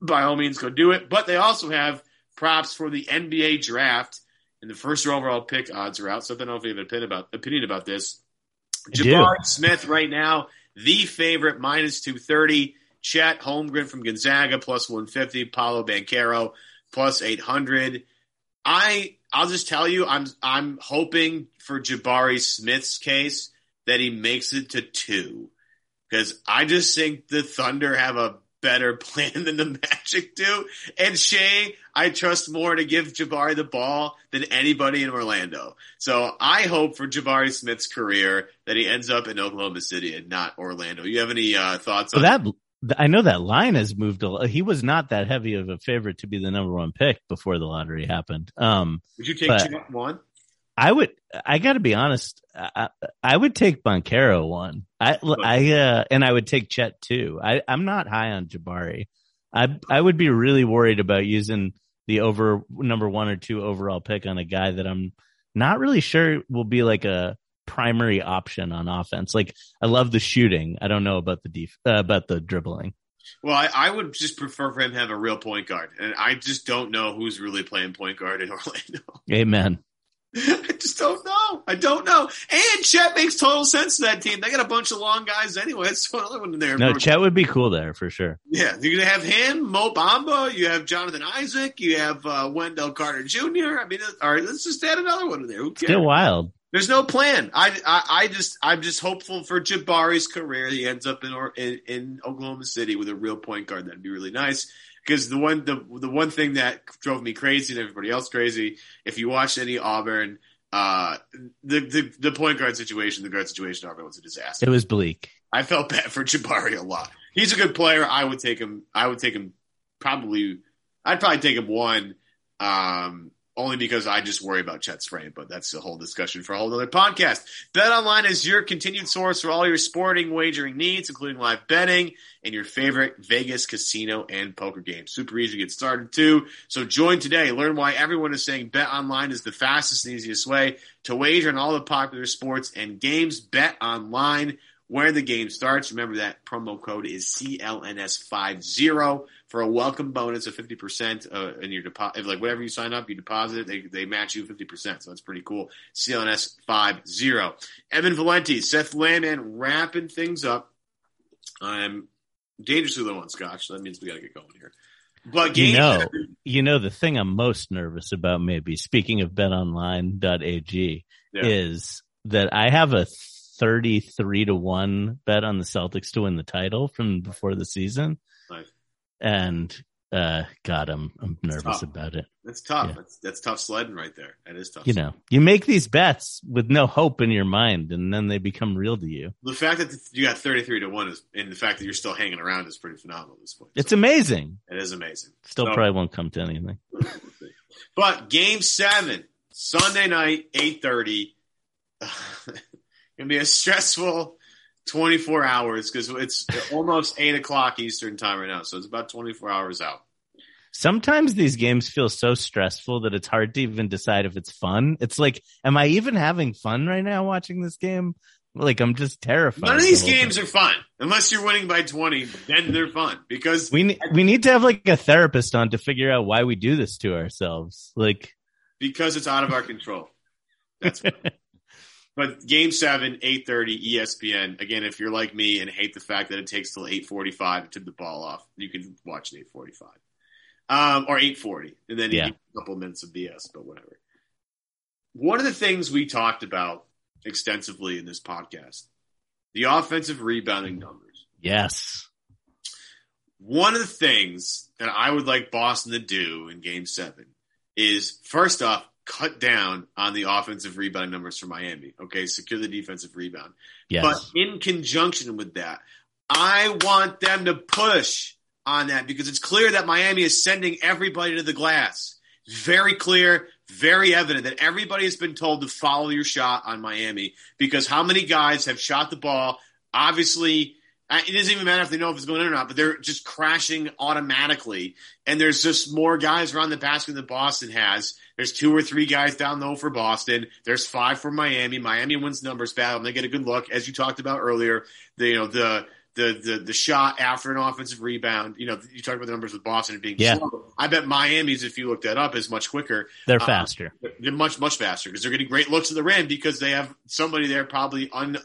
by all means, go do it. But they also have props for the NBA draft, and the first overall pick odds are out. So I don't know if you have an opinion about opinion about this. Jabari Smith right now, the favorite minus two thirty. Chet Holmgren from Gonzaga plus one fifty. Paolo Banchero plus eight hundred. I I'll just tell you, I'm I'm hoping for Jabari Smith's case that he makes it to two because I just think the Thunder have a better plan than the Magic do. And Shai, I trust more to give Jabari the ball than anybody in Orlando. So I hope for Jabari Smith's career that he ends up in Oklahoma City and not Orlando. You have any uh, thoughts on that I know that line has moved a lot. He was not that heavy of a favorite to be the number one pick before the lottery happened. Um, Would you take Chet one? I would, I got to be honest. I, I would take Banchero one. I, I, uh, and I would take Chet too. I, I'm not high on Jabari. I, I would be really worried about using the over number one or two overall pick on a guy that I'm not really sure will be like a primary option on offense. Like I love the shooting. I don't know about the def, uh, about the dribbling. Well, I, I, would just prefer for him to have a real point guard, and I just don't know who's really playing point guard in Orlando. Amen. I just don't know. I don't know. And Chet makes total sense to that team. They got a bunch of long guys anyway. It's another one in there. No, Chet would be cool there for sure. Yeah, you're gonna have him, Mo Bamba. You have Jonathan Isaac. You have uh, Wendell Carter Jr. I mean, all right, let's just add another one in there. Who cares? Still wild. There's no plan. I, I, I just I'm just hopeful for Jabari's career. He ends up in, in in Oklahoma City with a real point guard. That'd be really nice. Because the one the the one thing that drove me crazy and everybody else crazy, if you watched any Auburn, uh, the the the point guard situation, the guard situation, Auburn was a disaster. It was bleak. I felt bad for Jabari a lot. He's a good player. I would take him. I would take him. Probably, I'd probably take him one. Um, only because I just worry about Chet's frame, but that's a whole discussion for a whole other podcast. Bet Online is your continued source for all your sporting wagering needs, including live betting and your favorite Vegas casino and poker games. Super easy to get started too. So join today. Learn why everyone is saying Bet Online is the fastest and easiest way to wager on all the popular sports and games. Bet Online where the game starts. Remember that promo code is CLNS50 for a welcome bonus of 50% uh, in your deposit. Like whatever you sign up, you deposit, they, they match you 50%. So that's pretty cool. CLNS50. Evan Valenti, Seth Landman wrapping things up. I'm dangerously low on scotch. So that means we got to get going here. But you know, you know, the thing I'm most nervous about, maybe speaking of betonline.ag, yeah. is that I have a 33 to 1 bet on the Celtics to win the title from before the season. Nice. And uh god I'm I'm nervous about it. That's tough. Yeah. That's that's tough sledding right there. That is tough. You know, you make these bets with no hope in your mind and then they become real to you. The fact that you got 33 to 1 is and the fact that you're still hanging around is pretty phenomenal at this point. It's so, amazing. It is amazing. Still so, probably won't come to anything. but game 7 Sunday night 8:30 gonna be a stressful 24 hours because it's almost eight o'clock Eastern time right now, so it's about 24 hours out. Sometimes these games feel so stressful that it's hard to even decide if it's fun. It's like, am I even having fun right now watching this game? Like I'm just terrified. None of these the games time. are fun unless you're winning by 20. Then they're fun because we we need to have like a therapist on to figure out why we do this to ourselves. Like because it's out of our control. That's. But game seven, eight thirty, ESPN. Again, if you're like me and hate the fact that it takes till eight forty five to tip the ball off, you can watch the eight forty five, um, or eight forty, and then yeah. a couple minutes of BS. But whatever. One of the things we talked about extensively in this podcast, the offensive rebounding numbers. Yes. One of the things that I would like Boston to do in Game Seven is first off cut down on the offensive rebound numbers for Miami. Okay, secure the defensive rebound. Yes. But in conjunction with that, I want them to push on that because it's clear that Miami is sending everybody to the glass. Very clear, very evident that everybody has been told to follow your shot on Miami because how many guys have shot the ball? Obviously, it doesn't even matter if they know if it's going in or not, but they're just crashing automatically. And there's just more guys around the basket than Boston has. There's two or three guys down low for Boston. There's five for Miami. Miami wins numbers battle. And they get a good look, as you talked about earlier. The, you know, the, the, the, the shot after an offensive rebound. You know, you talked about the numbers with Boston being yeah. slow. I bet Miami's, if you look that up, is much quicker. They're uh, faster. Uh, they're much, much faster because they're getting great looks at the rim because they have somebody there probably un,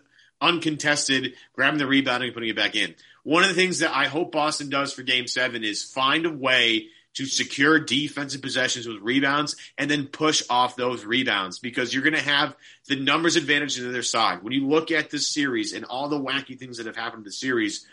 uncontested, grabbing the rebound and putting it back in. One of the things that I hope Boston does for game seven is find a way to secure defensive possessions with rebounds and then push off those rebounds because you're going to have the numbers advantage to their side. When you look at this series and all the wacky things that have happened in the series,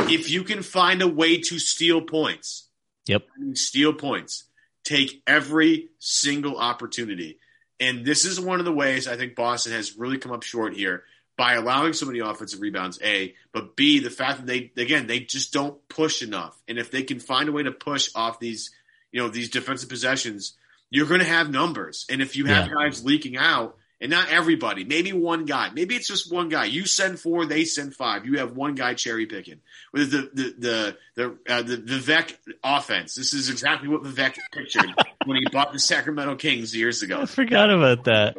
if you can find a way to steal points, yep, steal points, take every single opportunity. And this is one of the ways I think Boston has really come up short here by allowing so many offensive rebounds, A, but B, the fact that they, again, they just don't push enough. And if they can find a way to push off these, you know, these defensive possessions, you're going to have numbers. And if you have yeah. guys leaking out, and not everybody, maybe one guy, maybe it's just one guy. You send four, they send five. You have one guy cherry picking. With the the the the, uh, the Vivek offense, this is exactly what Vivek pictured when he bought the Sacramento Kings years ago. I forgot about that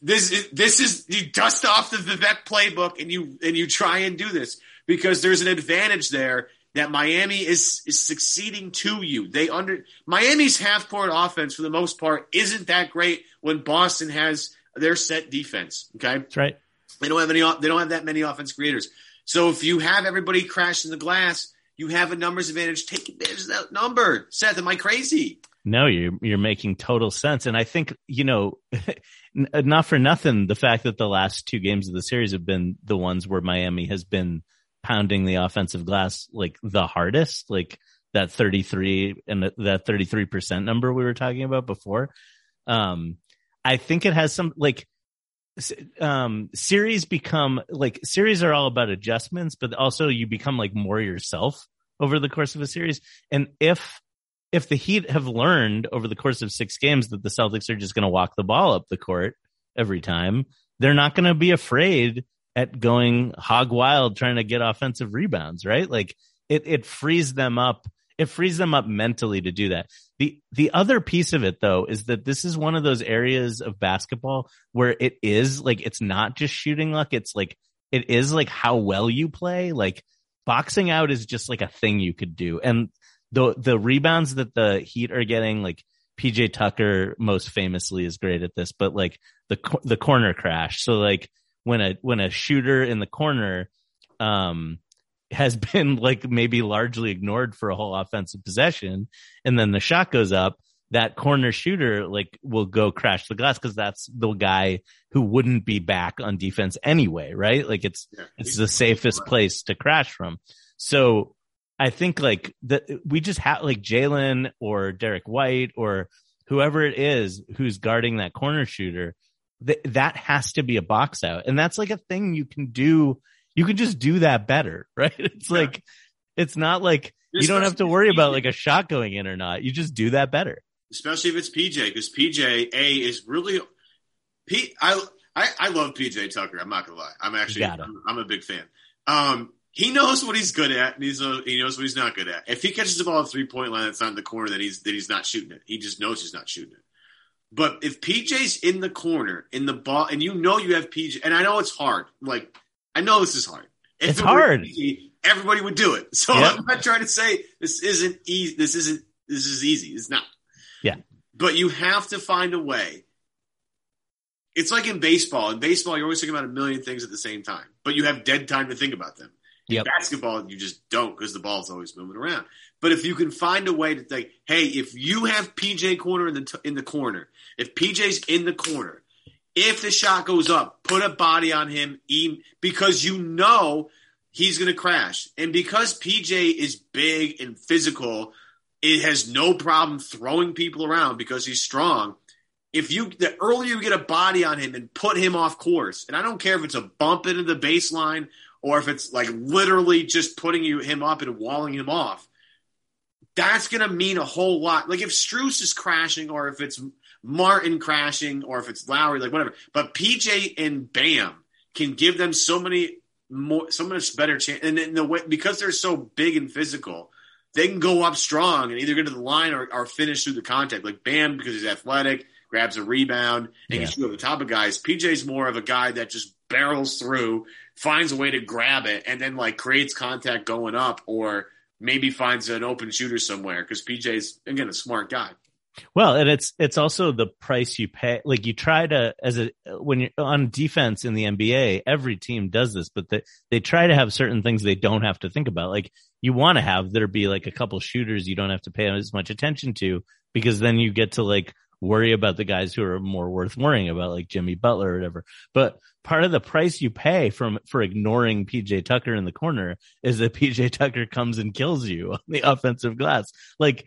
this is this is you dust off the Vivek playbook and you and you try and do this because there's an advantage there that Miami is is succeeding to you. They under Miami's half court offense for the most part isn't that great when Boston has their set defense. Okay, that's right. They don't have any. They don't have that many offense creators. So if you have everybody crashing the glass, you have a numbers advantage. Take advantage of that number. Seth, am I crazy? No, you're you're making total sense, and I think you know, not for nothing, the fact that the last two games of the series have been the ones where Miami has been pounding the offensive glass like the hardest, like that 33 and that 33% number we were talking about before. Um, I think it has some like, um, series become like series are all about adjustments, but also you become like more yourself over the course of a series. And if, if the Heat have learned over the course of six games that the Celtics are just going to walk the ball up the court every time, they're not going to be afraid at going hog wild trying to get offensive rebounds, right? Like it it frees them up. It frees them up mentally to do that. The the other piece of it though is that this is one of those areas of basketball where it is like it's not just shooting luck, it's like it is like how well you play. Like boxing out is just like a thing you could do. And the the rebounds that the Heat are getting like PJ Tucker most famously is great at this, but like the the corner crash. So like when a when a shooter in the corner um has been like maybe largely ignored for a whole offensive possession and then the shot goes up that corner shooter like will go crash the glass because that's the guy who wouldn't be back on defense anyway right? Like it's yeah, it's the safest place to crash from. So i think like that we just have like Jaylen or Derrick white or whoever it is who's guarding that corner shooter th- that has to be a box out. And that's like a thing you can do. You can just do that better, right? It's yeah. like, it's not like you don't have to worry about like a shot going in or not. You just do that better. Especially if it's PJ, because PJ A is really P. I, I I love PJ Tucker. I'm not gonna lie. I'm actually I'm, I'm, a big fan. Um, he knows what he's good at, and he's he knows what he's not good at. If he catches the ball at three point line that's not in the corner, then he's that he's not shooting it. He just knows he's not shooting it. But if PJ's in the corner in the ball, and you know you have PJ, and I know it's hard. Like I know this is hard. If it's it hard. Easy, everybody would do it. So yep. I'm not trying to say this isn't easy. This isn't. This is easy. It's not. Yeah. But you have to find a way. It's like in baseball. In baseball, you're always thinking about a million things at the same time, but you have dead time to think about them. Yep. basketball, you just don't because the ball's always moving around. But if you can find a way to think, hey, if you have PJ corner in the t- in the corner, if PJ's in the corner, if the shot goes up, put a body on him because you know he's going to crash. And because PJ is big and physical, it has no problem throwing people around because he's strong. If you the earlier you get a body on him and put him off course, and I don't care if it's a bump into the baseline or if it's like literally just putting you him up and walling him off, that's going to mean a whole lot. Like if Strus is crashing or if it's Martin crashing or if it's Lowry, like whatever. But PJ and Bam can give them so many more, so much better chance. And in the way, because they're so big and physical, they can go up strong and either get to the line or, or finish through the contact. Like Bam, because he's athletic, grabs a rebound and yeah. shoot over the top of guys. PJ's more of a guy that just barrels through, finds a way to grab it, and then like creates contact going up or maybe finds an open shooter somewhere because PJ's again a smart guy. Well, and it's it's also the price you pay. Like you try to as a when you're on defense in the NBA, every team does this, but they they try to have certain things they don't have to think about. Like you want to have there be like a couple shooters you don't have to pay as much attention to because then you get to like worry about the guys who are more worth worrying about, like Jimmy Butler or whatever. But part of the price you pay from for ignoring PJ Tucker in the corner is that PJ Tucker comes and kills you on the offensive glass. Like,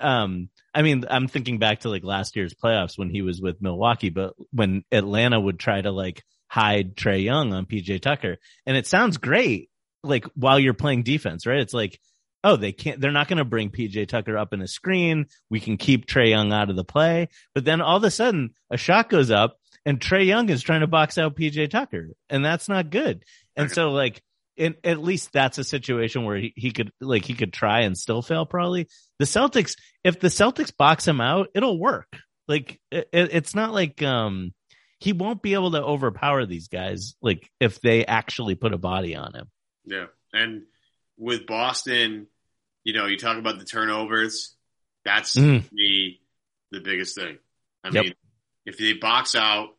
um, I mean, I'm thinking back to like last year's playoffs when he was with Milwaukee, but when Atlanta would try to like hide Trae Young on PJ Tucker, and it sounds great, like while you're playing defense, right? It's like oh, they can't, they're not going to bring PJ Tucker up in a screen. We can keep Trae Young out of the play. But then all of a sudden, a shot goes up and Trae Young is trying to box out PJ Tucker. And that's not good. And so, like, in, at least that's a situation where he, he could, like, he could try and still fail probably. The Celtics, if the Celtics box him out, it'll work. Like, it, it's not like, um, he won't be able to overpower these guys, like, if they actually put a body on him. Yeah. And, with Boston, you know, you talk about the turnovers. That's Mm. me the biggest thing. I Yep. mean, if they box out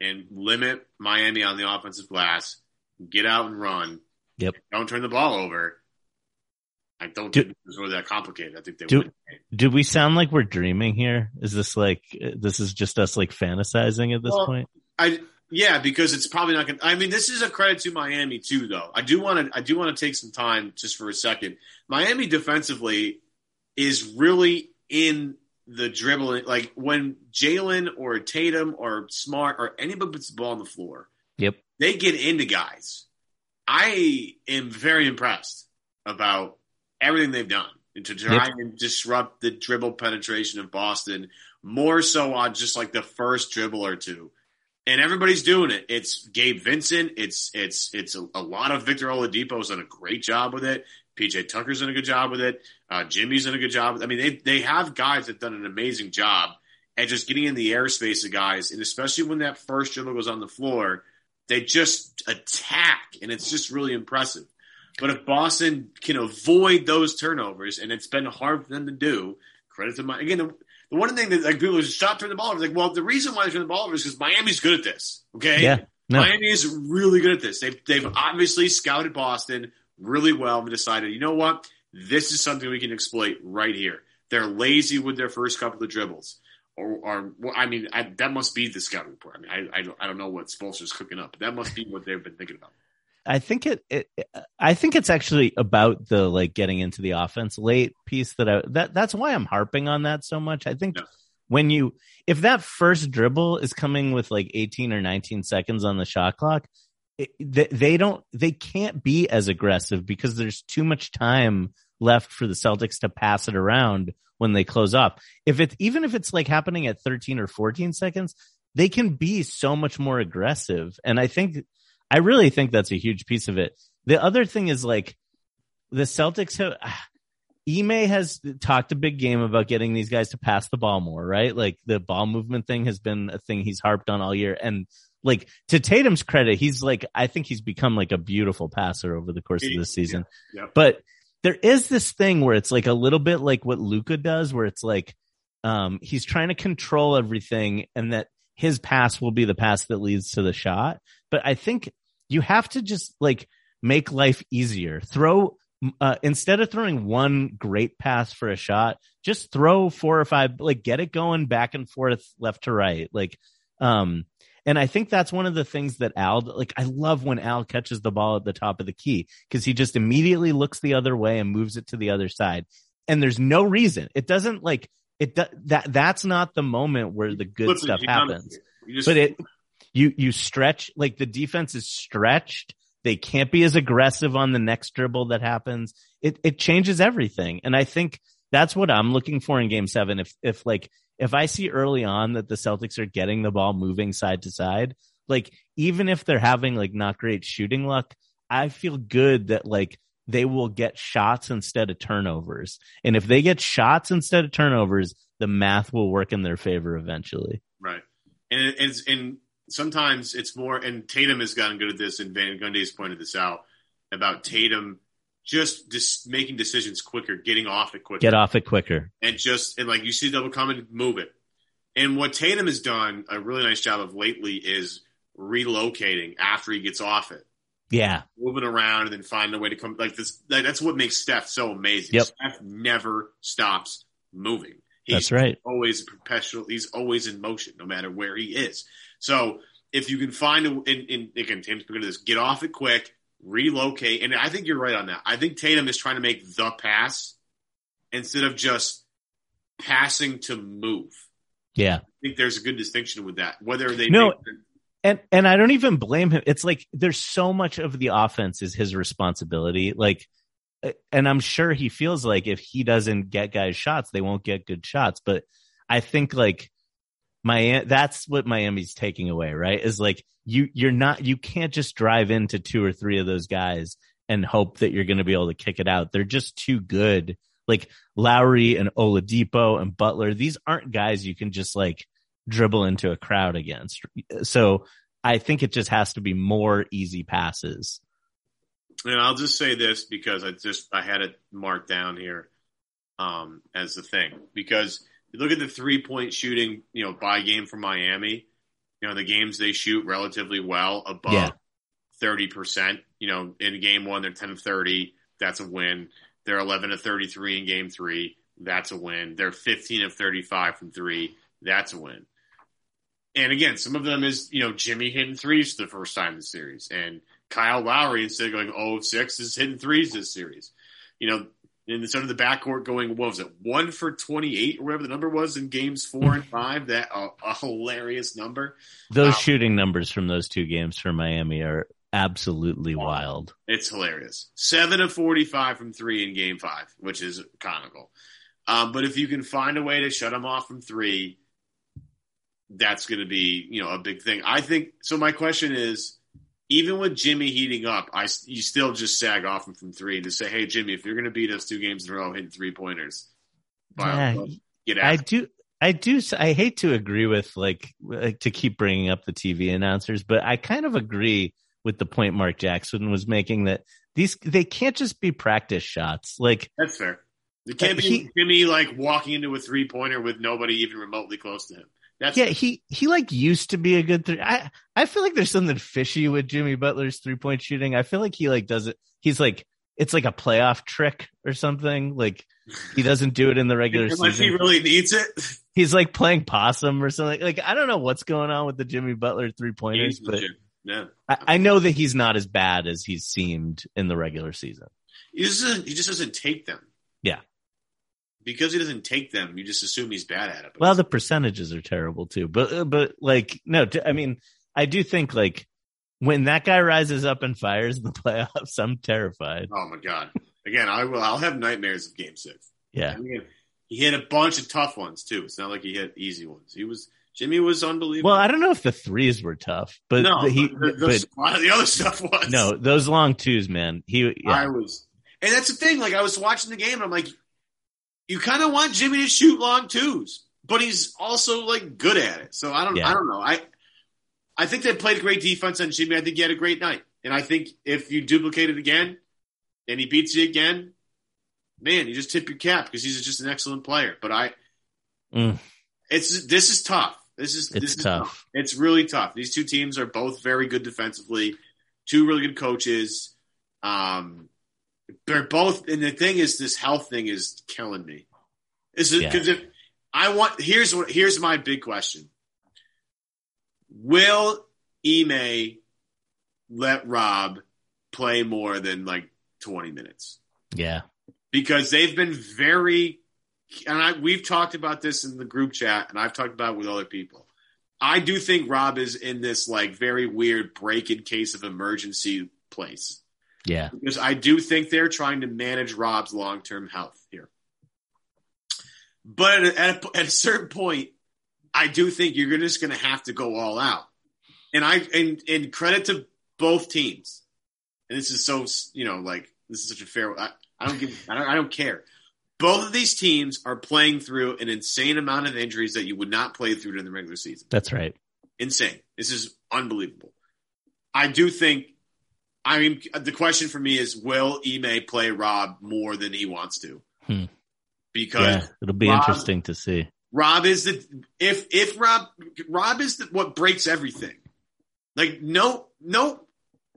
and limit Miami on the offensive glass, get out and run. Yep. Don't turn the ball over. I don't Do- think it was really that complicated. I think they Do- win. Do we sound like we're dreaming here? Is this like this is just us like fantasizing at this Well, point? I yeah, because it's probably not going. to I mean, this is a credit to Miami too, though. I do want to. I do want to take some time just for a second. Miami defensively is really in the dribbling. Like when Jaylen or Tatum or Smart or anybody puts the ball on the floor, Yep. they get into guys. I am very impressed about everything they've done to try Yep. and disrupt the dribble penetration of Boston more so on just like the first dribble or two. And everybody's doing it. It's Gabe Vincent. It's it's it's a, a lot of Victor Oladipo's done a great job with it. PJ Tucker's done a good job with it. Uh, Jimmy's done a good job. I mean, they they have guys that done an amazing job at just getting in the airspace of guys, and especially when that first dribble goes on the floor, they just attack, and it's just really impressive. But if Boston can avoid those turnovers, and it's been hard for them to do, credit to my again. The, one thing that like people just stop turning the ball over. Like, well, the reason why they're the ball over is because Miami's good at this. Okay, Yeah. No. Miami is really good at this. They've they've obviously scouted Boston really well and decided, you know what, this is something we can exploit right here. They're lazy with their first couple of dribbles, or, or well, I mean, I, that must be the scouting report. I mean, I I don't, I don't know what Spoelstra's cooking up, but that must be what they've been thinking about. I think it, it I think it's actually about the like getting into the offense late piece that I that that's why I'm harping on that so much. I think Yeah. when you if that first dribble is coming with like 18 or 19 seconds on the shot clock, it, they, they don't they can't be as aggressive because there's too much time left for the Celtics to pass it around when they close off. If it's even if it's like happening at 13 or 14 seconds, they can be so much more aggressive. And I think I really think that's a huge piece of it. The other thing is like the Celtics have Ime has talked a big game about getting these guys to pass the ball more, right? Like the ball movement thing has been a thing he's harped on all year. And like to Tatum's credit, he's like, I think he's become like a beautiful passer over the course of this season. Yeah, yeah. But there is this thing where it's like a little bit like what Luka does, where it's like, um, he's trying to control everything and that his pass will be the pass that leads to the shot. But I think you have to just like make life easier. Throw, uh, instead of throwing one great pass for a shot, just throw four or five, like get it going back and forth, left to right. Like, um, and I think that's one of the things that Al, like, I love when Al catches the ball at the top of the key because he just immediately looks the other way and moves it to the other side. And there's no reason. It doesn't like, it, that, that's not the moment where the good it, stuff happens just- but it you you stretch like the defense is stretched. They can't be as aggressive on the next dribble that happens. It it changes everything. And i think that's what i'm looking for in game 7 if if like if i see early on that the celtics are getting the ball moving side to side like even if they're having like not great shooting luck i feel good that like they will get shots instead of turnovers. And if they get shots instead of turnovers the math will work in their favor eventually. Right. And it's and sometimes it's more and Tatum has gotten good at this and Van Gundy has pointed this out about Tatum just just making decisions quicker, getting off it quicker. get off it quicker And just and like you see double come and move it. And what Tatum has done a really nice job of lately is relocating after he gets off it. Yeah. Moving around and then finding a way to come like this like, that's what makes Steph so amazing. Yep. Steph never stops moving. He's That's right. always perpetual. He's always in motion, no matter where he is. So if you can find a, in, in again, Tatum's good at this. Get off it quick, relocate, and I think you're right on that. I think Tatum is trying to make the pass instead of just passing to move. Yeah. I think there's a good distinction with that. Whether they No. make, And and I don't even blame him. It's like there's so much of the offense is his responsibility. Like and I'm sure he feels like if he doesn't get guys shots, they won't get good shots. But I think like my that's what Miami's taking away, right? Is like you you're not you can't just drive into two or three of those guys and hope that you're going to be able to kick it out. They're just too good. Like Lowry and Oladipo and Butler, these aren't guys you can just like dribble into a crowd against. So I think it just has to be more easy passes. And I'll just say this because I just I had it marked down here um, as the thing because you look at the three point shooting, you know, by game for Miami. You know, the games they shoot relatively well above thirty percent. You know, in game one they're ten to thirty. That's a win. They're eleven to thirty three in game three. That's a win. They're fifteen of thirty five from three. That's a win. And again, some of them is you know Jimmy hitting threes for the first time in the series, and Kyle Lowry instead of going 0 of 6 is hitting threes this series. You know, and sort of the backcourt going, what was it, one for 28 or whatever the number was in games four and five. That uh, a hilarious number. Those shooting numbers from those two games for Miami are absolutely wild. It's hilarious. Seven of 45 from three in game five, which is comical. Um, but if you can find a way to shut them off from three, that's going to be, you know, a big thing. I think, so my question is, even with Jimmy heating up, I you still just sag off him from three to say, "Hey, Jimmy, if you're going to beat us two games in a row hitting three pointers, yeah, get I do." I do. I hate to agree with like, like to keep bringing up the TV announcers, but I kind of agree with the point Mark Jackson was making that these they can't just be practice shots. Like that's fair. It uh, can't be he, Jimmy like walking into a three pointer with nobody even remotely close to him. That's yeah, he he like used to be a good three. I I feel like there's something fishy with Jimmy Butler's three point shooting. I feel like he like does it. He's like it's like a playoff trick or something. Like he doesn't do it in the regular Unless season. he really needs it. He's like playing possum or something. Like I don't know what's going on with the Jimmy Butler three pointers, but yeah. I, I, know that he's not as bad as he's seemed in the regular season. He just he just doesn't take them. Yeah because he doesn't take them, you just assume he's bad at it. Well, the percentages are terrible too. But uh, but like no, I mean, I do think like when that guy rises up and fires in the playoffs, I'm terrified. Oh my god! Again, I will. I'll have nightmares of Game Six. Yeah, I mean, he hit a bunch of tough ones too. It's not like he hit easy ones. He was Jimmy was unbelievable. Well, I don't know if the threes were tough, but no, the, he, the, the, but, the other stuff was no those long twos, man. He, yeah. I was, and that's the thing. Like I was watching the game, and I'm like, you kind of want Jimmy to shoot long twos, but he's also like good at it. So I don't, yeah. I don't know. I, I think they played great defense on Jimmy. I think he had a great night, and I think if you duplicate it again, and he beats you again, man, you just tip your cap because he's just an excellent player. But I, mm. it's this is tough. This is it's this is tough. tough. It's really tough. These two teams are both very good defensively. Two really good coaches. Um, they're both, and the thing is, this health thing is killing me. Is it because yeah. if I want? Here's what. Here's my big question: Will Ime let Rob play more than like 20 minutes? Yeah, because they've been very, and I, we've talked about this in the group chat, and I've talked about it with other people. I do think Rob is in this like very weird break in case of emergency place. Yeah. Because I do think they're trying to manage Rob's long term health here. But at a, at a certain point, I do think you're just going to have to go all out. And I and, and credit to both teams. And this is so you know like this is such a fair. I, I don't give. I don't, I don't care. Both of these teams are playing through an insane amount of injuries that you would not play through during the regular season. That's right. Insane. This is unbelievable. I do think I mean, the question for me is, will Ime play Rob more than he wants to? Hmm. Because yeah, it'll be Rob, interesting to see. Rob is the if if Rob Rob is the, what breaks everything. Like no no,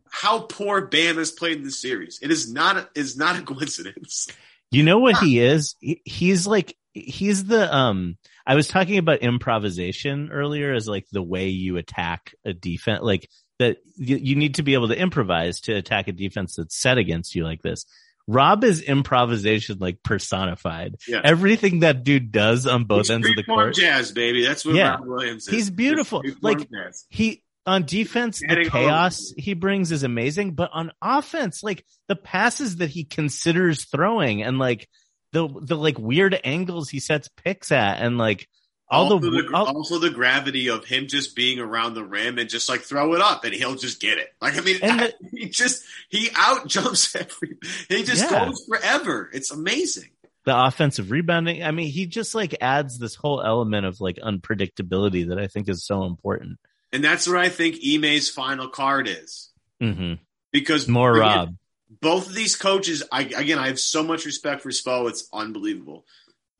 how poor Bam has played in this series. It is not a, is not a coincidence. You know what he is? He, he's like he's the um. I was talking about improvisation earlier as like the way you attack a defense. Like that you, you need to be able to improvise to attack a defense that's set against you like this. Rob is improvisation like personified. Yeah. Everything that dude does on both He's ends of the court. Jazz, baby. That's what yeah. Rob Williams is. He's beautiful. Like jazz. he on defense, the chaos he brings is amazing, but on offense, like the passes that he considers throwing and like the the like weird angles he sets picks at and like all also the, the all, also the gravity of him just being around the rim and just like throw it up and he'll just get it. Like I mean, the, he just he out jumps every. He just yeah. goes forever. It's amazing. The offensive rebounding. I mean, he just like adds this whole element of like unpredictability that I think is so important. And that's where I think Ime's final card is. Mm-hmm. Because more again, Rob. both of these coaches, I, again, I have so much respect for Spo. It's unbelievable.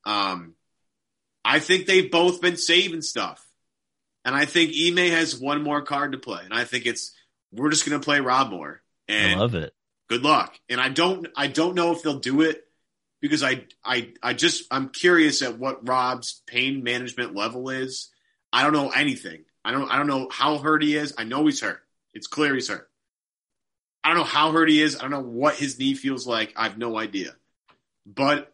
Um, I think they've both been saving stuff. And I think Ime has one more card to play. And I think it's, we're just going to play Rob more. And I love it. Good luck. And I don't, I don't know if they'll do it because I, I, I just, I'm curious at what Rob's pain management level is. I don't know anything. I don't, I don't know how hurt he is. I know he's hurt. It's clear he's hurt. I don't know how hurt he is. I don't know what his knee feels like. I have no idea. But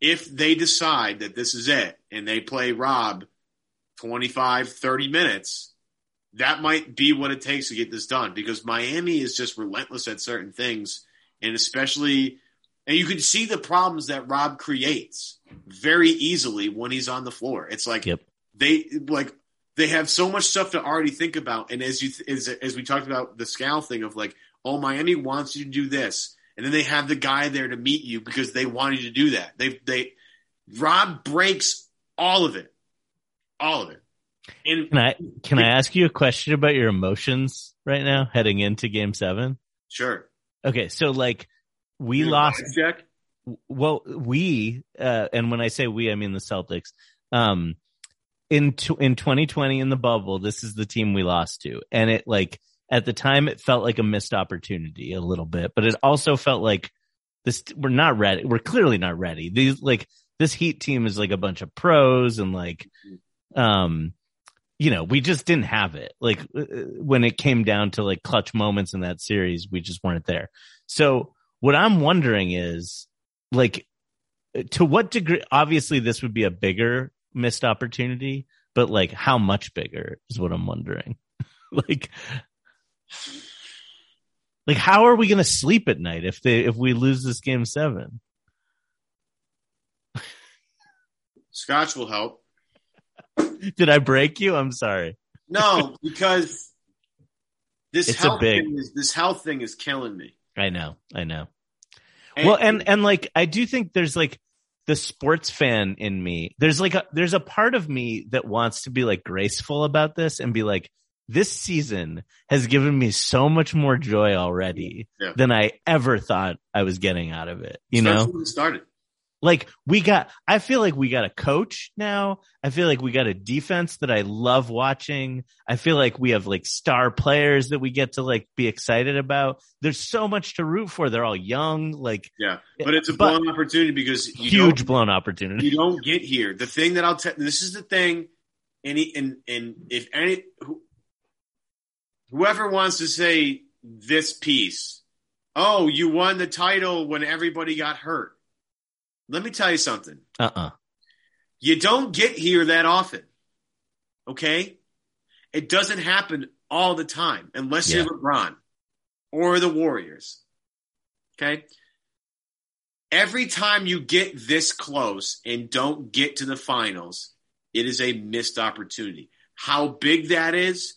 if they decide that this is it and they play Rob 25, 30 minutes, that might be what it takes to get this done because Miami is just relentless at certain things. And especially, and you can see the problems that Rob creates very easily when he's on the floor. It's like Yep. they, like, they have so much stuff to already think about. And as you, as, as we talked about the scowl thing of like, oh, Miami wants you to do this. And then they have the guy there to meet you because they want you to do that. They, they, Rob breaks all of it. All of it. And Can I can I ask you a question about your emotions right now heading into game 7? sure. Okay, so like we lost check. well we uh and when I say we I mean the Celtics. Um in t- in 2020 in the bubble, this is the team we lost to. And it like at the time it felt like a missed opportunity a little bit, but it also felt like this we're not ready. We're clearly not ready. These like this Heat team is like a bunch of pros and like um you know, we just didn't have it. Like uh, when it came down to like clutch moments in that series, we just weren't there. So what I'm wondering is like to what degree obviously this would be a bigger missed opportunity, but like how much bigger is what I'm wondering. like like how are we going to sleep at night if they if we lose this game 7? Scotch will help. Did I break you? I'm sorry. No, because this It's health big- thing is this health thing is killing me. I know. I know. well and and like i do think there's like the sports fan in me there's like a there's a part of me that wants to be like graceful about this and be like this season has given me so much more joy already Yeah. than i ever thought i was getting out of it you know? started. like we got i feel like we got a coach now. I feel like we got a defense that i love watching. I feel like we have like star players that we get to like be excited about. There's so much to root for. They're all young like Yeah, but it's a But- blown opportunity because you huge blown opportunity. You don't get here. The thing that I'll tell this is the thing, he, and and if any who, whoever wants to say this piece, oh, you won the title when everybody got hurt. Let me tell you something. uh-uh You don't get here that often. Okay? It doesn't happen all the time unless Yeah. you're LeBron or the Warriors. Okay? Every time you get this close and don't get to the finals, it is a missed opportunity. How big that is,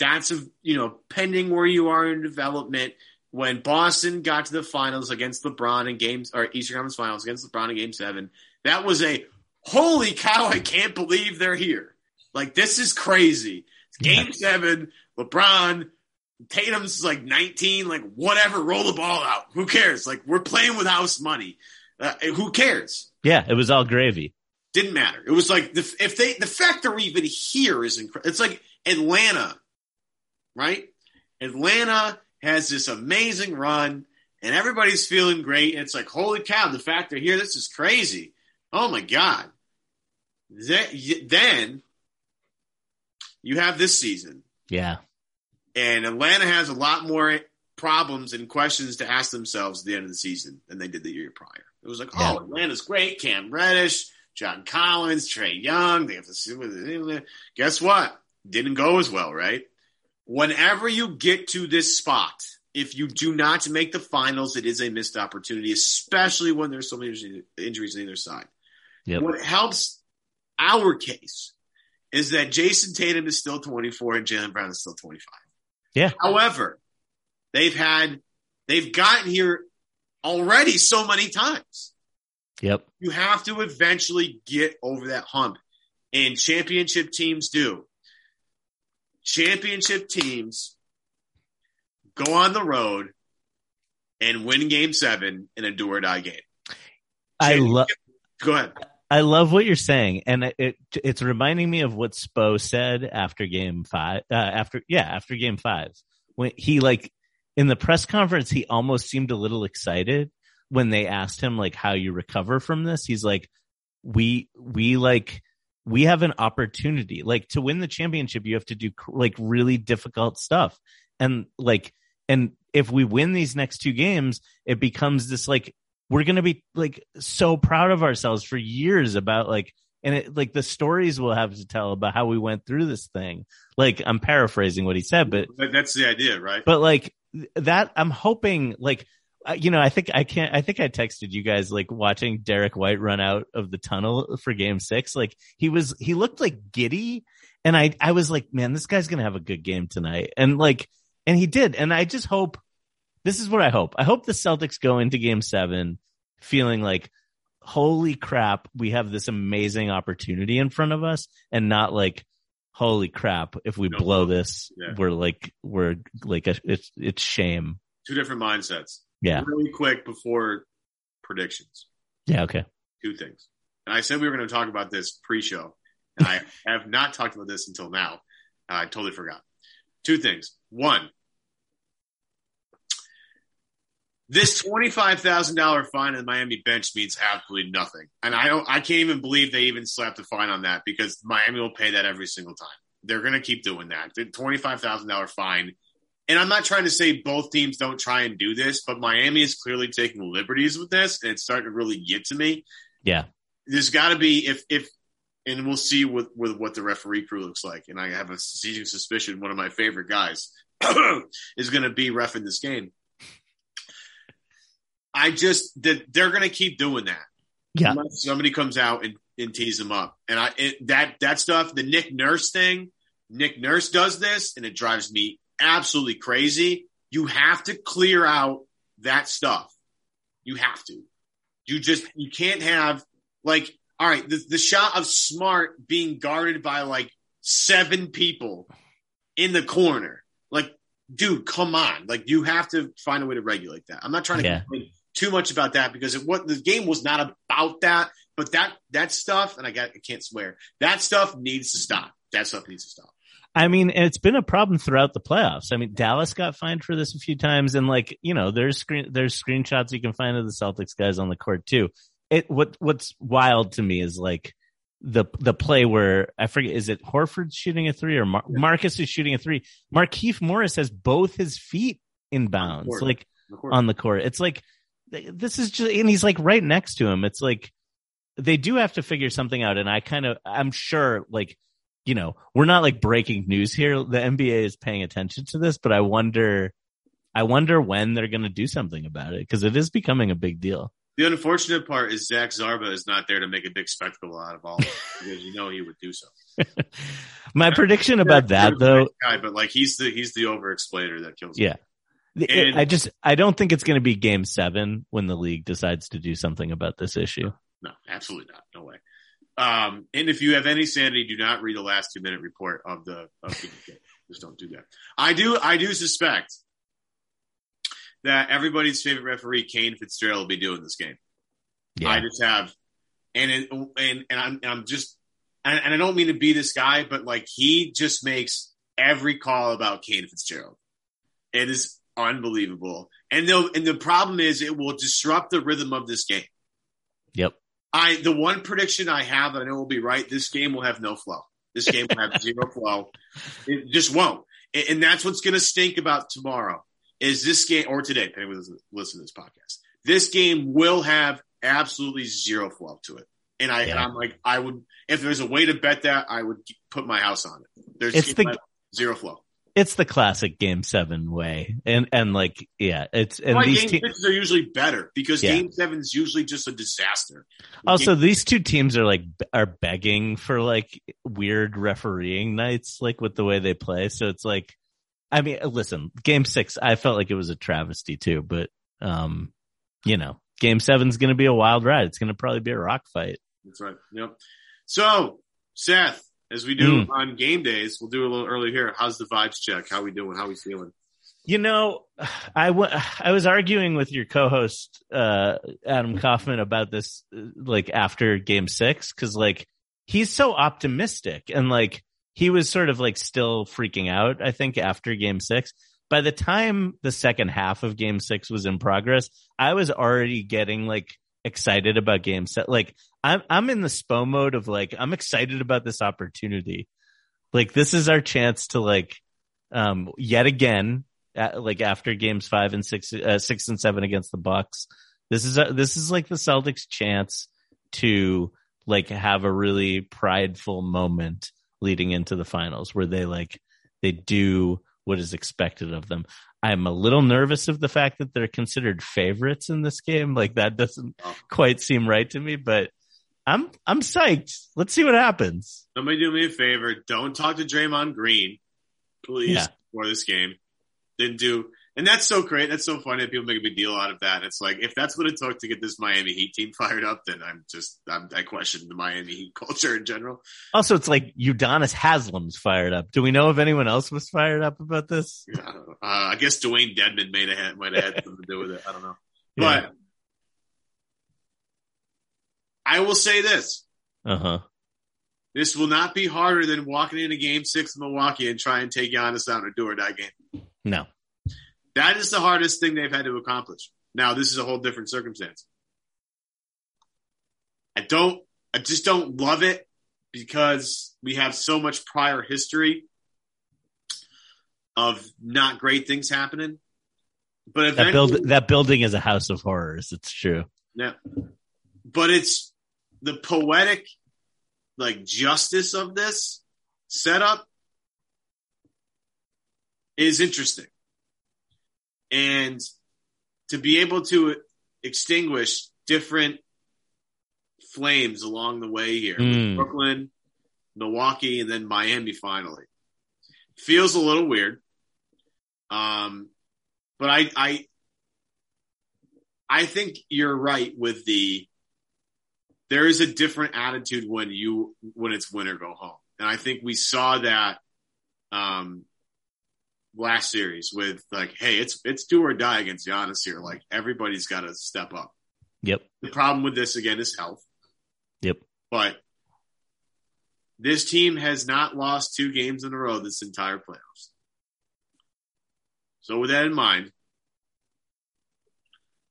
that's a you know, pending where you are in development. When Boston got to the finals against LeBron in games or Eastern Conference Finals against LeBron in Game Seven, that was a holy cow! I can't believe they're here. Like this is crazy. It's Game. Seven, LeBron, Tatum's like 19, like whatever, roll the ball out. Who cares? Like we're playing with house money. Uh, who cares? yeah it was all gravy Didn't matter. It was like the, if they the fact they're even here is incredible. It's like Atlanta, right? Atlanta has this amazing run, and everybody's feeling great. It's like holy cow! The fact they're here, this is crazy. Oh my god! Then, you have this season, yeah and Atlanta has a lot more problems and questions to ask themselves at the end of the season than they did the year prior. It was like, oh, Yeah. oh, Atlanta's great. Cam Reddish, John Collins, Trae Young. They have to see. Guess what? Didn't go as well, right? Whenever you get to this spot, if you do not make the finals, it is a missed opportunity, especially when there's so many injuries on either side. Yep. What helps our case is that Jayson Tatum is still 24 and Jaylen Brown is still 25. Yeah. However, they've had they've gotten here already so many times. Yep. You have to eventually get over that hump. And championship teams do. Championship teams go on the road and win game seven in a do or die game. I love. Go ahead. I love what you're saying, and it, it it's reminding me of what Spo said after game five. Uh, after yeah, after game five, when he like in the press conference, he almost seemed a little excited when they asked him like how you recover from this. He's like, we we like we have an opportunity. Like to win the championship. You have to do like really difficult stuff, and like and if we win these next two games, it becomes this like we're going to be like so proud of ourselves for years about like and it like the stories we'll have to tell about how we went through this thing. Like i'm paraphrasing what he said but that's the idea right? But like that i'm hoping like you know i think i can't i think i texted you guys like watching Derrick white run out of the tunnel for game six like he was he looked like giddy and i i was like man this guy's gonna have a good game tonight and like and he did and i just hope this is what I hope. I hope the Celtics go into game seven feeling like, holy crap, we have this amazing opportunity in front of us and not like, holy crap, if we no, blow this, yeah. we're like, we're like, a, it's, it's shame. Two different mindsets. Yeah. Really quick before predictions. Yeah. Okay. Two things. And I said we were going to talk about this pre show. And I have not talked about this until now. I totally forgot. Two things. One, This twenty-five thousand dollar fine in the Miami bench means absolutely nothing, and I don't. I can't even believe they even slapped a fine on that because Miami will pay that every single time. They're going to keep doing that. The twenty-five thousand dollar fine, and I'm not trying to say both teams don't try and do this, but Miami is clearly taking liberties with this, and it's starting to really get to me. Yeah, there's got to be if if, and we'll see with with what the referee crew looks like. And I have a seizing suspicion one of my favorite guys is going to be ref in this game I just that they're going to keep doing that. Yeah, Unless somebody comes out and, and tease them up, and I it, that that stuff, the Nick Nurse thing. Nick Nurse does this, and it drives me absolutely crazy. You have to clear out that stuff. You have to. You just you can't have like all right the, the shot of Smart being guarded by like seven people in the corner. Like, dude, come on! Like you have to find a way to regulate that. I'm not trying to yeah. complain too much about that because it what the game was not about that, but that that stuff, and I got I can't swear that stuff needs to stop. That stuff needs to stop. I mean, it's been a problem throughout the playoffs. I mean, Dallas got fined for this a few times, and like you know, there's screen there's screenshots you can find of the Celtics guys on the court too. It what what's wild to me is like the the play where I forget is it Horford shooting a three or Mar- Marcus is shooting a three. Markieff Morris has both his feet in bounds, on like the on the court. It's like this is just, and he's like right next to him. It's like they do have to figure something out. And I kind of, I'm sure, like, you know, we're not like breaking news here. The NBA is paying attention to this, but I wonder, I wonder when they're going to do something about it because it is becoming a big deal. The unfortunate part is Zach Zarba is not there to make a big spectacle out of all this because you know he would do so. My prediction about that though, guy, but like he's the he's the over explainer that kills. Yeah, and, I just I don't think it's going to be Game Seven when the league decides to do something about this issue. No, absolutely not. No way. Um, and if you have any sanity, do not read the last two minute report of the of the game. Just don't do that. I do. I do suspect that everybody's favorite referee, Kane Fitzgerald, will be doing this game. Yeah. I just have, and it, and and I'm, I'm just, and, and I don't mean to be this guy, but like he just makes every call about Kane Fitzgerald. It is unbelievable. And the and the problem is it will disrupt the rhythm of this game. Yep. I the one prediction I have that I know will be right. This game will have no flow. This game will have zero flow. It just won't. And that's what's going to stink about tomorrow. Is this game or today? Depending on listen to this podcast. This game will have absolutely zero flow to it. And I, yeah. I'm like, I would, if there's a way to bet that, I would put my house on it. There's it's the, zero flow it's the classic game seven way. And, and like, yeah, it's, and Why these game te- are usually better because yeah. game seven is usually just a disaster. Also, game- these two teams are like, are begging for like weird refereeing nights, like with the way they play. So it's like, I mean, listen, game six, I felt like it was a travesty too, but, um, you know, game seven's going to be a wild ride. It's going to probably be a rock fight. That's right. Yep. So, Seth, as we do mm. on game days. We'll do a little early here. How's the vibes check? How we doing? How we feeling? You know, I, w- I was arguing with your co-host uh, Adam Kaufman about this, like after Game Six, because like he's so optimistic and like he was sort of like still freaking out. I think after Game Six. By the time the second half of Game Six was in progress, I was already getting like excited about Game Set. Like I'm I'm in the SPO mode of like I'm excited about this opportunity. Like this is our chance to like um yet again at, like after games 5 and 6 uh, 6 and 7 against the Bucks. This is a, this is like the Celtics chance to like have a really prideful moment leading into the finals where they like they do what is expected of them. I'm a little nervous of the fact that they're considered favorites in this game. Like that doesn't oh. quite seem right to me, but I'm I'm psyched. Let's see what happens. Somebody do me a favor. Don't talk to Draymond Green, please, Yeah. for this game. Didn't do, and that's so great. That's so funny that people make a big deal out of that. It's like if that's what it took to get this Miami Heat team fired up, then I'm just I'm, I question the Miami Heat culture in general. Also, it's like Udonis Haslem's fired up. Do we know if anyone else was fired up about this? I. Uh, I guess Dewayne Dedmon have had, might have had something to do with it. I don't know, Yeah. but I will say this: Uh huh. this will not be harder than walking into Game Six in Milwaukee and try and take Giannis out in a do or die game. No. That is the hardest thing they've had to accomplish. Now, this is a whole different circumstance. I don't, I just don't love it because we have so much prior history of not great things happening. But That build that building is a house of horrors. It's true. yeah. but it's the poetic, like justice of this setup is interesting. And to be able to extinguish different flames along the way here, Mm. Brooklyn, Milwaukee, and then Miami finally feels a little weird. Um, but I, I, I think you're right with the. There is a different attitude when you when it's win or go home, and I think we saw that um, last series with like, hey, it's it's do or die against Giannis here. Like everybody's got to step up. Yep. The problem with this again is health, Yep. but this team has not lost two games in a row this entire playoffs. So with that in mind,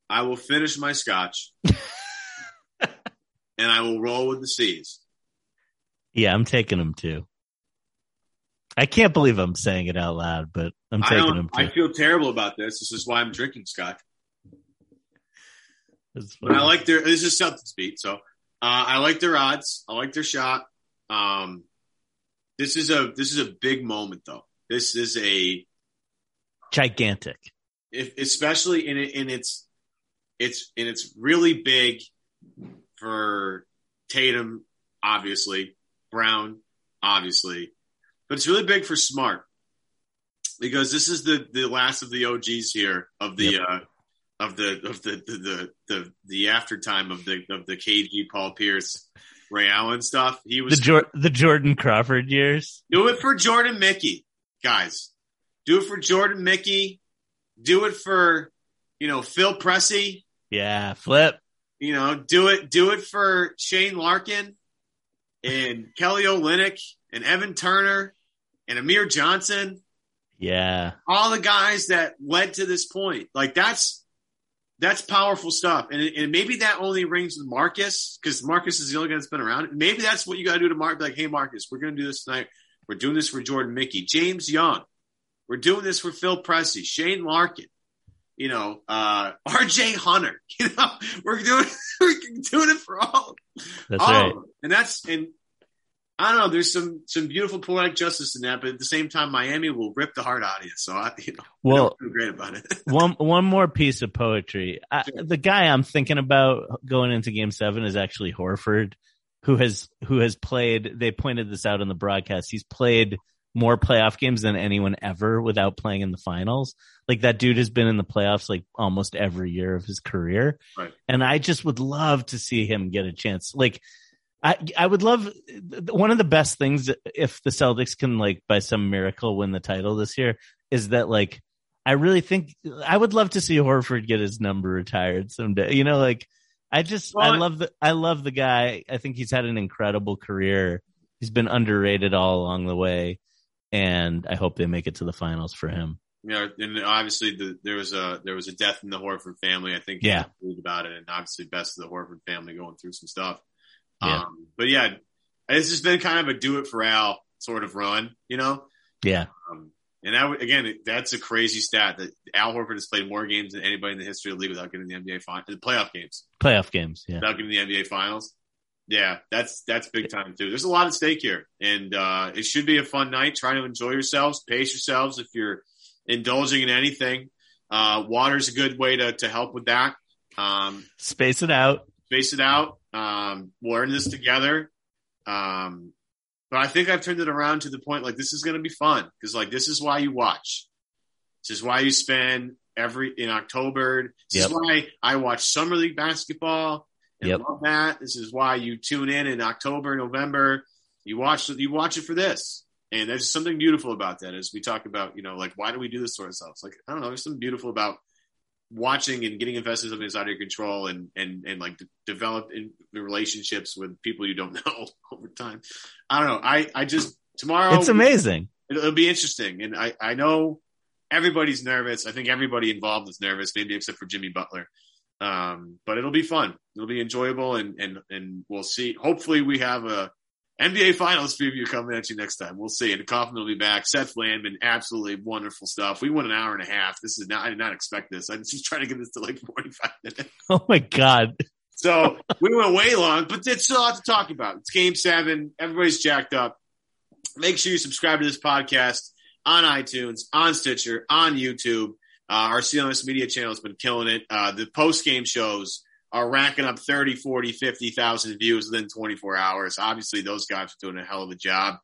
I will finish my scotch and I will roll with the seas. Yeah, I'm taking them too. I can't believe I'm saying it out loud, but I'm taking him I feel terrible about this. This is why I'm drinking scotch. But I like their this is Celtics beat, so uh, I like their odds. I like their shot. Um, this is a this is a big moment though. This is a gigantic. if, especially in it in its it's and it's really big for Tatum, obviously Brown, obviously, but it's really big for Smart because this is the the last of the OGs here of the Yep. uh, of the of the the the the, the aftertime of the of the KG Paul Pierce Ray Allen stuff. He The was Jor- the Jordan Crawford years. do it for Jordan Mickey, guys. Do it for Jordan Mickey. Do it for you know Phil Pressey. Yeah, flip. You know, do it do it for Shane Larkin and Kelly Olynyk and Evan Turner and Amir Johnson. Yeah. All the guys that led to this point. Like that's that's powerful stuff. And, and maybe that only rings with Marcus because Marcus is the only guy that's been around. Maybe that's what you got to do to Mark. Be like, hey, Marcus, we're going to do this tonight. We're doing this for Jordan Mickey, James Young. We're doing this for Phil Pressey, Shane Larkin. You know, uh, R.J. Hunter. You know, we're doing we're doing it for all. That's all right. of them. And that's and I don't know. There's some some beautiful poetic justice in that, but at the same time, Miami will rip the heart out of you. So I, you know, I Well, feel great about it. one one more piece of poetry. I, Sure. the guy I'm thinking about going into Game Seven is actually Horford, who has who has played. They pointed this out in the broadcast. He's played more playoff games than anyone ever without playing in the finals. Like that dude has been in the playoffs like almost every year of his career, Right. and I just would love to see him get a chance. Like. I I would love one of the best things if the Celtics can like by some miracle win the title this year is that like I really think I would love to see Horford get his number retired someday. You know, like I just well, I love the I love the guy. I think he's had an incredible career. He's been underrated all along the way, and I hope they make it to the finals for him. Yeah, and obviously the, there was a there was a death in the Horford family. I think yeah, about it, and obviously best of the Horford family going through some stuff. Yeah. Um, but yeah, it's just been kind of a do it for Al sort of run, you know? Yeah. Um, and that, again, that's a crazy stat that Al Horford has played more games than anybody in the history of the league without getting the NBA final, the playoff games. Playoff games, yeah. Without getting the NBA finals. Yeah, that's that's big time too. There's a lot at stake here, and uh, it should be a fun night. Try to enjoy yourselves, pace yourselves if you're indulging in anything. Uh, water's a good way to to help with that. Um, space it out. Space it out. Um, learn this together. Um, but I think I've turned it around to the point like this is going to be fun because like this is why you watch. This is why you spend every in October. This yep. is why I watch summer league basketball and yep. love that. This is why you tune in in October, November. You watch you watch it for this, and there's something beautiful about that. As we talk about, you know, like why do we do this to ourselves? Like I don't know, there's something beautiful about watching and getting invested in something that's out of your control and and and like develop in relationships with people you don't know over time. I don't know. I I just tomorrow it's amazing. It'll, it'll be interesting, and I I know everybody's nervous. I think everybody involved is nervous, maybe except for Jimmy Butler. Um, but it'll be fun. It'll be enjoyable, and and and we'll see. Hopefully, we have a NBA Finals preview coming at you next time. We'll see. And Kaufman will be back. Seth Landman, absolutely wonderful stuff. We went an hour and a half. This is not, I did not expect this. I'm just trying to get this to like 45 minutes. Oh my God. So we went way long, but still a lot to talk about. It's game seven. Everybody's jacked up. Make sure you subscribe to this podcast on iTunes, on Stitcher, on YouTube. Uh, our CLNS media channel has been killing it. Uh, the post game shows are racking up 30, 40, 50,000 views within 24 hours. Obviously, those guys are doing a hell of a job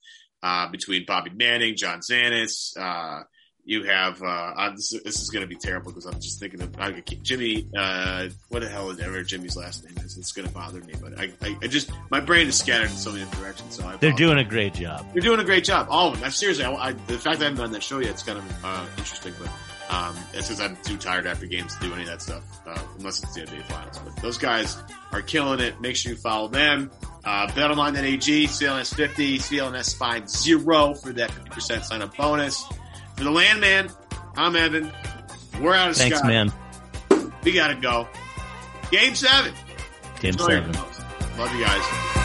uh, between Bobby Manning, John Zannis. Uh, you have, uh, this, this, is going to be terrible because I'm just thinking of Jimmy, uh, what the hell is ever Jimmy's last name is. It's going to bother me, but I, I, I, just, my brain is scattered in so many directions. So They're doing a great job. They're doing a great job. All of them. I'm seriously, I, the fact that I haven't done that show yet, it's kind of uh, interesting, but um, it's because I'm too tired after games to do any of that stuff, uh, unless it's the NBA Finals. But those guys are killing it. Make sure you follow them. Uh, BetOnline.ag, CLNS50, CLNS50 for that 50% sign up bonus. For the Landman, I'm Evan. We're out of Thanks, Scott. man. We gotta go. Game seven. Game Enjoy seven. Love you guys.